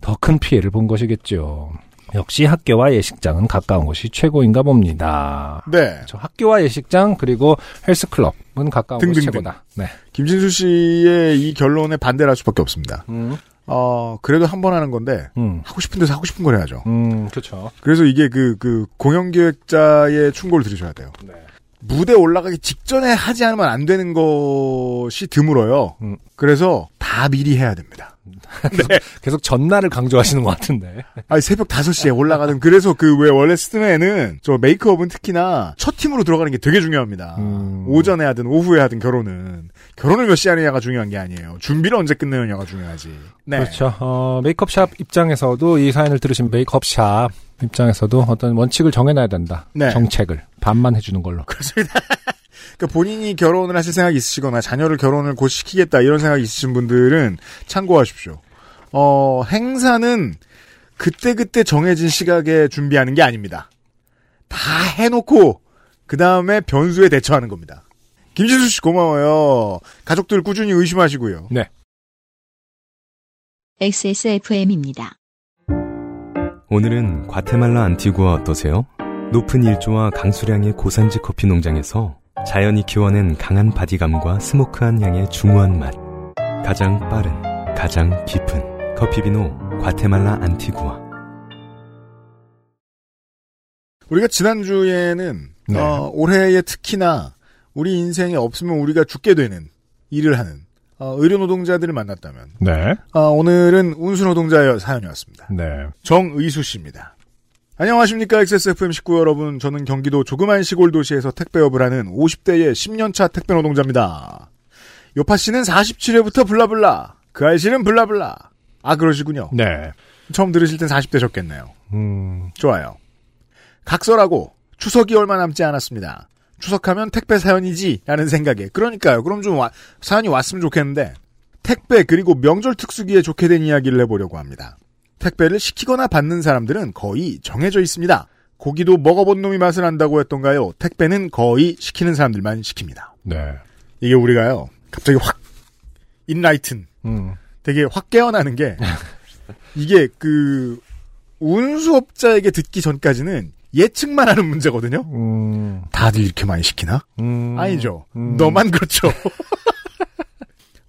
더 큰 피해를 본 것이겠죠. 역시 학교와 예식장은 가까운 곳이 최고인가 봅니다. 네. 저 학교와 예식장 그리고 헬스클럽은 가까운 곳이 등등등. 최고다. 네. 김진수 씨의 이 결론에 반대를 할 수밖에 없습니다. 음, 어, 그래도 한 번 하는 건데, 음, 하고 싶은 데서 하고 싶은 걸 해야죠. 음, 그렇죠. 그래서 이게 그, 그, 공연기획자의 충고를 들으셔야 돼요. 네. 무대 올라가기 직전에 하지 않으면 안 되는 것이 드물어요. 음. 그래서 다 미리 해야 됩니다. 계속 전날을 강조하시는 것 같은데. 아니, 새벽 5시에 올라가는, 그래서 그 왜 원래 스드메는 저 메이크업은 특히나 첫 팀으로 들어가는 게 되게 중요합니다. 음. 오전에 하든 오후에 하든 결혼은. 결혼을 몇 시에 하느냐가 중요한 게 아니에요. 준비를 언제 끝내느냐가 중요하지. 네. 그렇죠. 어, 메이크업샵 입장에서도 이 사연을 들으신 메이크업샵 입장에서도 어떤 원칙을 정해놔야 된다. 네. 정책을 반만 해주는 걸로. 그 러니까 본인이 결혼을 하실 생각이 있으시거나 자녀를 결혼을 곧 시키겠다 이런 생각이 있으신 분들은 참고하십시오. 어, 행사는 그때 그때 정해진 시각에 준비하는 게 아닙니다. 다 해놓고 그 다음에 변수에 대처하는 겁니다. 김진수 씨 고마워요. 가족들 꾸준히 의심하시고요. 네. XSFM입니다. 오늘은 과테말라 안티구아 어떠세요? 높은 일조와 강수량의 고산지 커피 농장에서 자연이 키워낸 강한 바디감과 스모크한 향의 중후한 맛. 가장 빠른, 가장 깊은 커피 비노 과테말라 안티구아. 우리가 지난주에는 네. 어, 올해에 특히나 우리 인생에 없으면 우리가 죽게 되는 일을 하는 어, 의료 노동자들을 만났다면 네. 어, 오늘은 운수 노동자의 사연이었습니다. 네. 정의수 씨입니다. 안녕하십니까 XSFM 식구 여러분. 저는 경기도 조그만 시골 도시에서 택배업을 하는 50대의 10년차 택배 노동자입니다. 요파 씨는 47회부터 블라블라. 그 알씨는 블라블라. 아 그러시군요. 네. 처음 들으실 땐 40대셨겠네요. 음, 좋아요. 각설하고 추석이 얼마 남지 않았습니다. 추석하면 택배 사연이지라는 생각에 그러니까요. 그럼 좀 와- 사연이 왔으면 좋겠는데 택배 그리고 명절 특수기에 좋게 된 이야기를 해보려고 합니다. 택배를 시키거나 받는 사람들은 거의 정해져 있습니다. 고기도 먹어본 놈이 맛을 안다고 했던가요? 택배는 거의 시키는 사람들만 시킵니다. 네. 이게 우리가요. 갑자기 확 인라이튼 음. 되게 확 깨어나는 게 이게 그 운수업자에게 듣기 전까지는 예측만 하는 문제거든요. 음. 다들 이렇게 많이 시키나? 음. 아니죠. 음. 너만 그렇죠.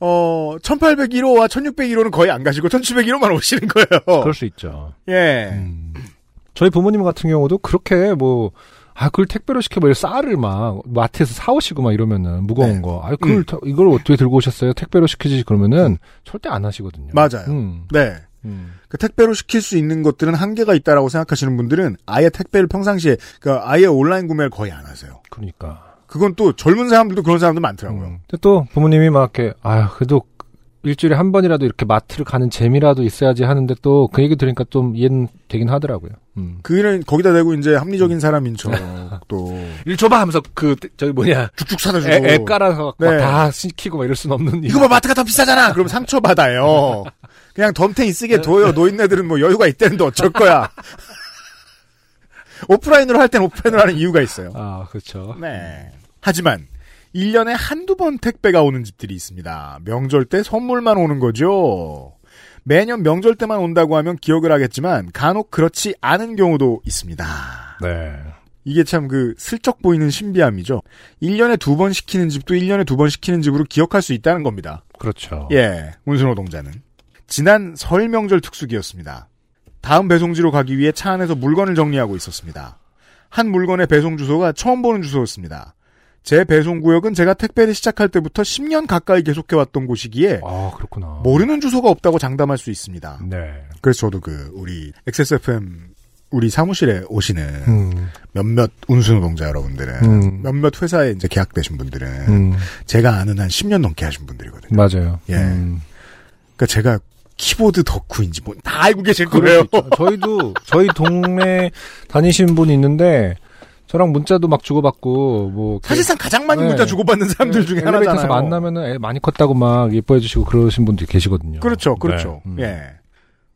어, 1801호와 1601호는 거의 안 가시고 1701호만 오시는 거예요. 그럴 수 있죠. 예. 음. 저희 부모님 같은 경우도 그렇게 뭐, 아, 그걸 택배로 시켜버려 쌀을 막 마트에서 사오시고 막 이러면은 무거운 네. 거. 아, 그걸, 음. 다- 이걸 어떻게 들고 오셨어요? 택배로 시키지 그러면은 절대 안 하시거든요. 맞아요. 음. 네. 음. 그 택배로 시킬 수 있는 것들은 한계가 있다라고 생각하시는 분들은 아예 택배를 평상시에 그 아예 온라인 구매를 거의 안 하세요. 그러니까. 그건 또 젊은 사람들도 그런 사람들 많더라고요. 음. 근데 또 부모님이 막 이렇게, 아 그래도 일주일에 한 번이라도 이렇게 마트를 가는 재미라도 있어야지 하는데 또 그 얘기 들으니까 좀 이해는 되긴 하더라고요. 음. 그는 거기다 대고 이제 합리적인 사람인 척 또 일 줘봐 하면서 그, 저기 뭐냐. 쭉쭉 사다 주고 애, 애 깔아서 네. 막다 시키고 막 이럴 순 없는 이거 봐 마트가 더 비싸잖아. 그럼 상처 받아요. 그냥 덤탱이 쓰게 둬요. 노인네들은 뭐 여유가 있다는데 어쩔 거야. 오프라인으로 할 땐 오프라인으로 하는 이유가 있어요. 아, 그렇죠. 네. 하지만 1년에 한두 번 택배가 오는 집들이 있습니다. 명절 때 선물만 오는 거죠. 매년 명절 때만 온다고 하면 기억을 하겠지만 간혹 그렇지 않은 경우도 있습니다. 네. 이게 참 그 슬쩍 보이는 신비함이죠. 1년에 두 번 시키는 집도 1년에 두 번 시키는 집으로 기억할 수 있다는 겁니다. 그렇죠. 예, 운수노 동자는. 지난 설 명절 특수기였습니다. 다음 배송지로 가기 위해 차 안에서 물건을 정리하고 있었습니다. 한 물건의 배송 주소가 처음 보는 주소였습니다. 제 배송 구역은 제가 택배를 시작할 때부터 10년 가까이 계속해왔던 곳이기에 아, 그렇구나. 모르는 주소가 없다고 장담할 수 있습니다. 네. 그래서 저도 그 우리 XSFM 우리 사무실에 오시는 음. 몇몇 운수노동자 여러분들은 음. 몇몇 회사에 이제 계약되신 분들은 음. 제가 아는 한 10년 넘게 하신 분들이거든요. 맞아요. 예. 음. 그러니까 제가 키보드 덕후인지 뭐 다 알고 계실 거예요. 저희도 저희 동네 다니시는 분이 있는데 저랑 문자도 막 주고받고 뭐 사실상 가장 많이 네. 문자 주고받는 사람들 중에 엘리베이터에서 하나잖아요. 만나면은 애 많이 컸다고 막 예뻐해 주시고 그러신 분들이 계시거든요. 그렇죠, 그렇죠. 네. 음. 예.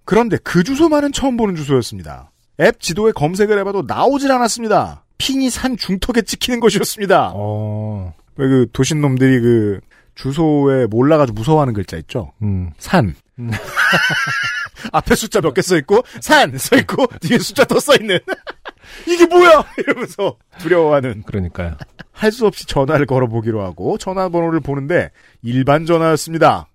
그런데 그 주소만은 처음 보는 주소였습니다. 앱 지도에 검색을 해봐도 나오질 않았습니다. 핀이 산 중턱에 찍히는 것이었습니다. 어. 왜그 도신 놈들이 그 주소에 몰라가지고 무서워하는 글자 있죠? 음. 산. 음. 앞에 숫자 몇 개 써 있고, 산! 써 있고, 뒤에 숫자 더 써 있는. 이게 뭐야! 이러면서 두려워하는. 그러니까요. 할 수 없이 전화를 걸어보기로 하고, 전화번호를 보는데, 일반 전화였습니다.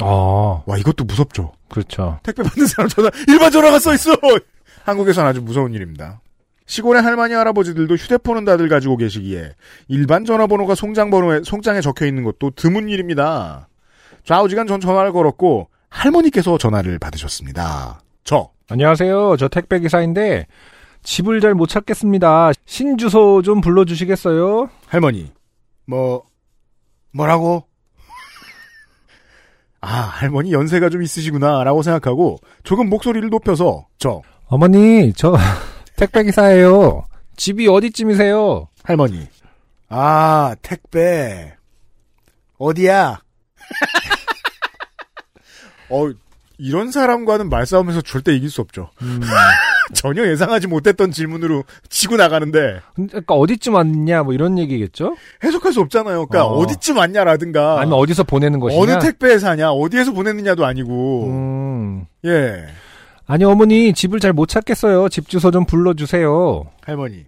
아, 와, 이것도 무섭죠. 그렇죠. 택배 받는 사람 전화, 일반 전화가 써있어! 한국에선 아주 무서운 일입니다. 시골의 할머니, 할아버지들도 휴대폰은 다들 가지고 계시기에, 일반 전화번호가 송장번호에, 송장에 적혀 있는 것도 드문 일입니다. 좌우지간 전 전화를 걸었고, 할머니께서 전화를 받으셨습니다. 저, 안녕하세요. 저 택배 기사인데 집을 잘 못 찾겠습니다. 신주소 좀 불러주시겠어요? 할머니, 뭐, 뭐라고? 아, 할머니 연세가 좀 있으시구나, 라고 생각하고, 조금 목소리를 높여서, 저, 어머니, 저 택배 기사예요. 집이 어디쯤이세요? 할머니. 아, 택배. 어디야? 어, 이런 사람과는 말싸움에서 절대 이길 수 없죠. 음, 전혀 예상하지 못했던 질문으로 치고 나가는데, 그러니까 어디쯤 왔냐 뭐 이런 얘기겠죠? 해석할 수 없잖아요. 그러니까 어. 어. 디쯤 왔냐라든가, 아니면 어디서 보내는 것이냐? 어느 택배에 사냐, 어디에서 보냈느냐도 아니고, 음. 예. 아니 어머니 집을 잘 못 찾겠어요. 집 주소 좀 불러주세요. 할머니.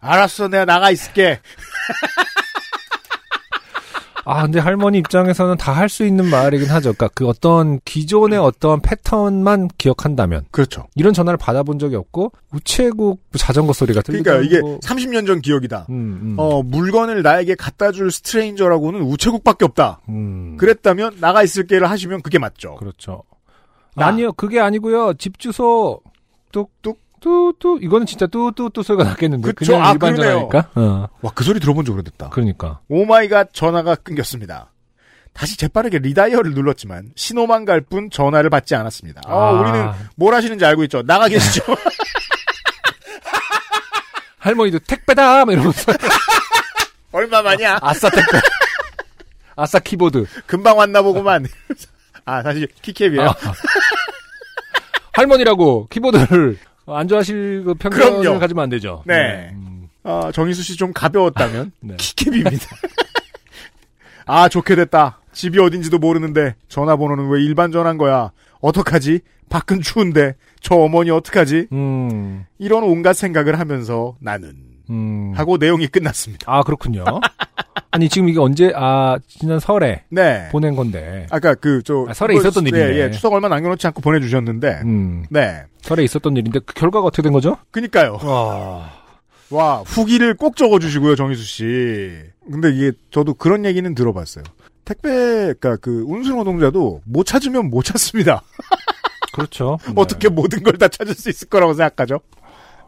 알았어, 내가 나가 있을게. 아 근데 할머니 입장에서는 다 할 수 있는 말이긴 하죠. 그러니까 그 어떤 기존의 어떤 패턴만 기억한다면 그렇죠. 이런 전화를 받아본 적이 없고 우체국 자전거 소리가 들리고 그러니까 이게 30년 전 기억이다. 음, 음. 어, 물건을 나에게 갖다 줄 stranger라고는 우체국밖에 없다. 음. 그랬다면 나가 있을게를 하시면 그게 맞죠. 그렇죠. 나. 아니요, 그게 아니고요. 집 주소 뚝뚝 뚜뚜 이거는 진짜 뚜뚜뚜 소리가 났겠는데 그쵸? 그냥 아, 일반 그러네요. 전화니까. 어. 와, 그 소리 들어본 적 오래됐다. 그러니까. Oh my god 전화가 끊겼습니다. 다시 재빠르게 redial을 눌렀지만 신호만 갈 뿐 전화를 받지 않았습니다. 어, 아. 우리는 뭘 하시는지 알고 있죠. 나가 계시죠. 할머니도 택배다 막 이러면서 얼마만이야? 아 싸 택배. 아싸 키보드. 금방 왔나 보구만. 아, 사실 키캡이에요. 아. 할머니라고 키보드를 안 좋아하실 그 편견을 그럼요. 가지면 안 되죠. 네. 음, 아, 정희수 씨 좀 가벼웠다면 네. 키캡입니다. 아, 좋게 됐다. 집이 어딘지도 모르는데 전화번호는 왜 일반 전화인 거야? 어떡하지? 밖은 추운데 저 어머니 어떡하지? 음, 이런 온갖 생각을 하면서 나는 음. 하고 내용이 끝났습니다. 아 그렇군요. 아니 지금 이게 언제 아 지난 설에 네. 보낸 건데. 아까 그저 아, 설에 있었던 일이네. 예, 예, 추석 얼마 남겨놓지 않고 보내주셨는데 음, 네. 설에 있었던 일인데 그 결과가 어떻게 된 거죠? 그니까요. 와, 와 후기를 꼭 적어주시고요 정희수 씨. 근데 이게 저도 그런 얘기는 들어봤어요. 택배, 그니까 그 운수 노동자도 못 찾으면 못 찾습니다. 그렇죠. 네. 어떻게 모든 걸 다 찾을 수 있을 거라고 생각하죠?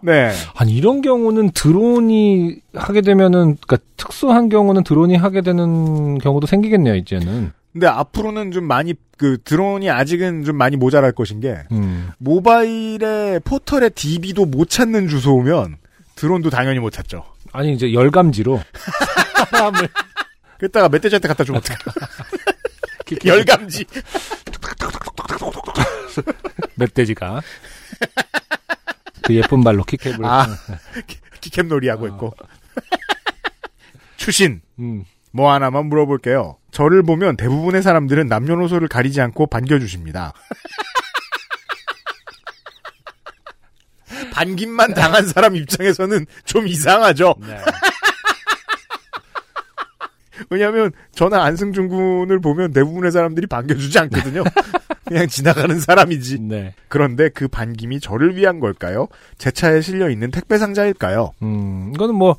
네. 아니 이런 경우는 드론이 하게 되면은 그러니까 특수한 경우는 드론이 하게 되는 경우도 생기겠네요 이제는. 근데 앞으로는 좀 많이 그 드론이 아직은 좀 많이 모자랄 것인 게 음. 모바일에 포털에 DB도 못 찾는 주소면 드론도 당연히 못 찾죠. 아니 이제 열감지로 사람을 그랬다가 멧돼지한테 갖다 주면 어떡해. 열감지. 멧돼지가 그 예쁜 발로 킥캡을. 아, 키캡 놀이 하고 있고. 추신. 음. 뭐 하나만 물어볼게요. 저를 보면 대부분의 사람들은 남녀노소를 가리지 않고 반겨주십니다. 반김만 당한 사람 입장에서는 좀 이상하죠. 네. 왜냐하면 저는 안승준 군을 보면 대부분의 사람들이 반겨주지 않거든요. 그냥 지나가는 사람이지. 네. 그런데 그 반김이 저를 위한 걸까요? 제 차에 실려 있는 택배 상자일까요? 음, 이거는 뭐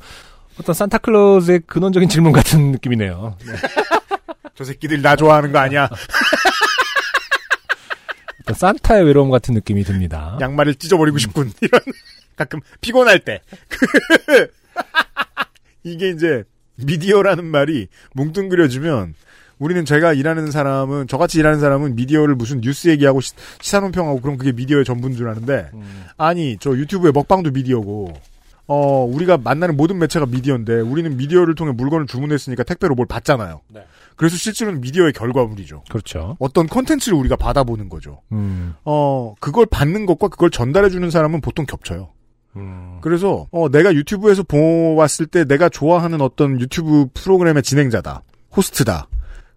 어떤 산타클로즈의 근원적인 질문 같은 느낌이네요. 네. 저 새끼들 나 좋아하는 거 아니야? 어떤 산타의 외로움 같은 느낌이 듭니다. 양말을 찢어버리고 싶군. 이런 가끔 피곤할 때. 이게 이제 미디어라는 말이 뭉뚱그려지면 우리는 제가 일하는 사람은 저같이 일하는 사람은 미디어를 무슨 뉴스 얘기하고 시, 사 논평하고 그럼 그게 미디어의 전부인 줄 아는데 음. 아니 저 유튜브의 먹방도 미디어고 어 우리가 만나는 모든 매체가 미디어인데 우리는 미디어를 통해 물건을 주문했으니까 택배로 뭘 받잖아요. 네. 그래서 실제로는 미디어의 결과물이죠. 그렇죠. 어떤 콘텐츠를 우리가 받아보는 거죠. 음. 어 그걸 받는 것과 그걸 전달해 주는 사람은 보통 겹쳐요. 음. 그래서 어, 내가 유튜브에서 보았을 때 내가 좋아하는 어떤 유튜브 프로그램의 진행자다, 호스트다.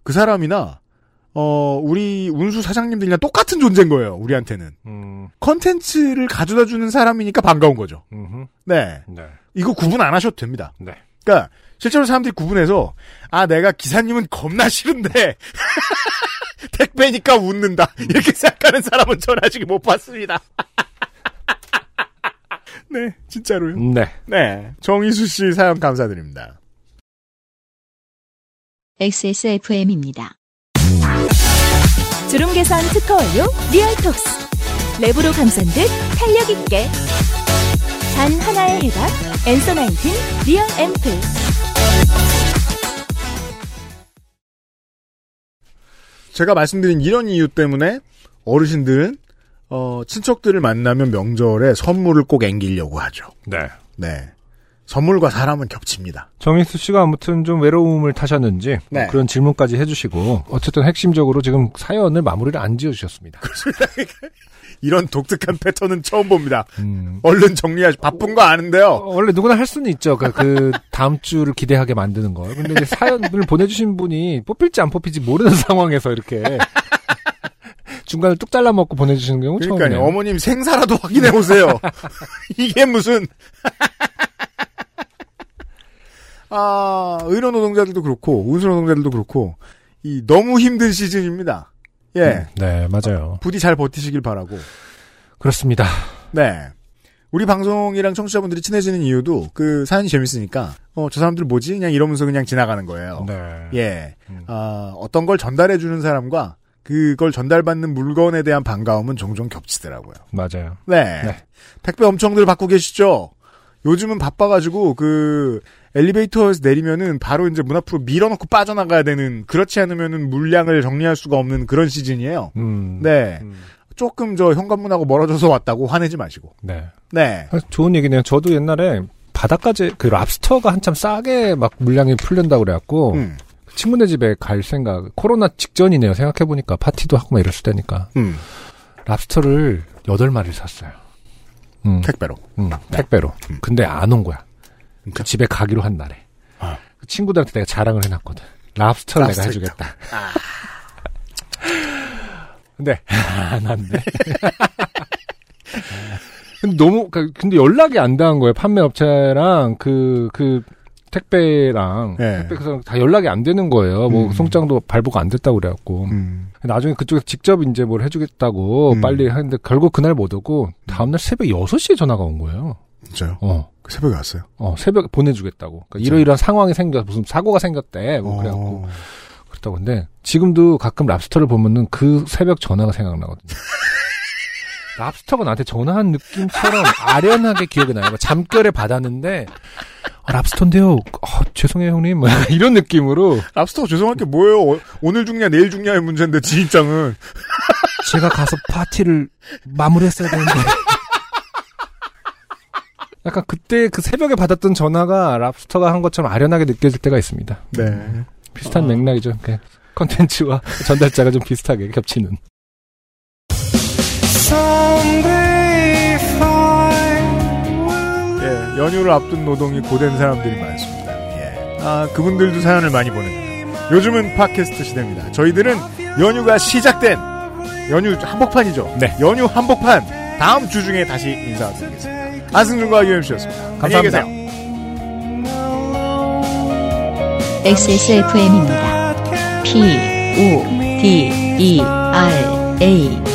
그 사람이나 어 우리 운수 사장님들이랑 똑같은 존재인 거예요. 우리한테는 음. 컨텐츠를 가져다 주는 사람이니까 반가운 거죠. 음흠. 네, 네. 이거 구분 안 하셔도 됩니다. 네. 그러니까 실제로 사람들이 구분해서 아 내가 기사님은 겁나 싫은데 택배니까 웃는다 이렇게 생각하는 사람은 전 아직 못 봤습니다. 네, 진짜로요. 네. 네. 정희수 씨 사연 감사드립니다. XSFM입니다. 주름 개선 특허 완료 리얼톡스 랩으로 감싼 듯 탄력 있게 단 하나의 해답 Answer Nineteen 리얼 앰플 제가 말씀드린 이런 이유 때문에 어르신들은 어, 친척들을 만나면 명절에 선물을 꼭 앵기려고 하죠. 네. 네. 선물과 사람은 겹칩니다. 정인수 씨가 아무튼 좀 외로움을 타셨는지 네. 뭐 그런 질문까지 해주시고 어쨌든 핵심적으로 지금 사연을 마무리를 안 지어주셨습니다. 이런 독특한 패턴은 처음 봅니다. 음. 얼른 정리하시, 바쁜 거 어, 아는데요. 원래 누구나 할 수는 있죠. 그, 그 다음 주를 기대하게 만드는 거. 근데 사연을 보내주신 분이 뽑힐지 안 뽑힐지 모르는 상황에서 이렇게 중간을 뚝 잘라 먹고 보내주시는 경우. 처음이에요. 어머님 생사라도 확인해 보세요. 이게 무슨. 아, 의료 노동자들도 그렇고, 운수 노동자들도 그렇고, 이 너무 힘든 시즌입니다. 예. 네, 맞아요. 부디 잘 버티시길 바라고. 그렇습니다. 네. 우리 방송이랑 청취자분들이 친해지는 이유도 그 사연이 재밌으니까, 어, 저 사람들 뭐지? 그냥 이러면서 그냥 지나가는 거예요. 네. 예. 음. 아, 어떤 걸 전달해 주는 사람과 그걸 전달받는 물건에 대한 반가움은 종종 겹치더라고요. 맞아요. 네. 네. 택배 엄청들 받고 계시죠? 요즘은 바빠가지고 그 엘리베이터에서 내리면은 바로 이제 문 앞으로 밀어넣고 빠져나가야 되는 그렇지 않으면은 물량을 정리할 수가 없는 그런 시즌이에요. 음. 네. 음. 조금 저 현관문하고 멀어져서 왔다고 화내지 마시고. 네. 네. 사실 좋은 얘기네요. 저도 옛날에 바닷가재 그 랍스터가 한참 싸게 막 물량이 풀린다고 그래갖고 음. 친구네 집에 갈 생각 코로나 직전이네요 생각해 보니까 파티도 하고 막 이랬을 때니까 음. 랍스터를 여덟 마리를 샀어요. 음, 택배로. 음, 택배로. 음. 근데 안 온 거야. 그러니까. 그 집에 가기로 한 날에. 아. 그 친구들한테 내가 자랑을 해놨거든. 랍스터를 내가 랍스터 해주겠다. 근데 안 왔네. 근데 너무 그- 근데 연락이 안 닿은 거예요. 판매 업체랑 그그 택배랑 예. 택배에서 다 연락이 안 되는 거예요. 뭐 음. 송장도 발부가 안 됐다고 그래갖고 음. 나중에 그쪽에서 직접 이제 뭘 해주겠다고 음. 빨리 하는데 결국 그날 못 오고 다음날 새벽 6 시에 전화가 온 거예요. 진짜요? 어. 그 새벽에 왔어요. 어, 새벽에 보내주겠다고. 그러니까? 이러이러한 상황이 생겨, 무슨 사고가 생겼대. 뭐, 그래갖고. 어. 그렇다고. 근데, 지금도 가끔 랍스터를 보면은 그 새벽 전화가 생각나거든요. 랍스터가 나한테 전화한 느낌처럼 아련하게 기억이 나요. 뭐 잠결에 받았는데, 아, 랍스터인데요. 아, 죄송해요, 형님. 뭐 이런 느낌으로. 랍스터가 죄송할 게 뭐예요? 어, 오늘 죽냐 내일 죽냐의 문제인데 지 입장은 제가 가서 파티를 마무리했어야 되는데. 약간 그때 그 새벽에 받았던 전화가 랍스터가 한 것처럼 아련하게 느껴질 때가 있습니다. 네. 비슷한 맥락이죠. 그 컨텐츠와 전달자가 좀 비슷하게 겹치는. 예, 연휴를 앞둔 노동이 고된 사람들이 많습니다. 예. 아, 그분들도 사연을 많이 보냅니다. 요즘은 팟캐스트 시대입니다. 저희들은 연휴가 시작된 연휴 한복판이죠. 네. 연휴 한복판 다음 주 중에 다시 인사드리겠습니다. 안승준과 유엠씨였습니다. 안녕히 감사합니다. 계세요. XSFM입니다. P, O, D, E, R, A.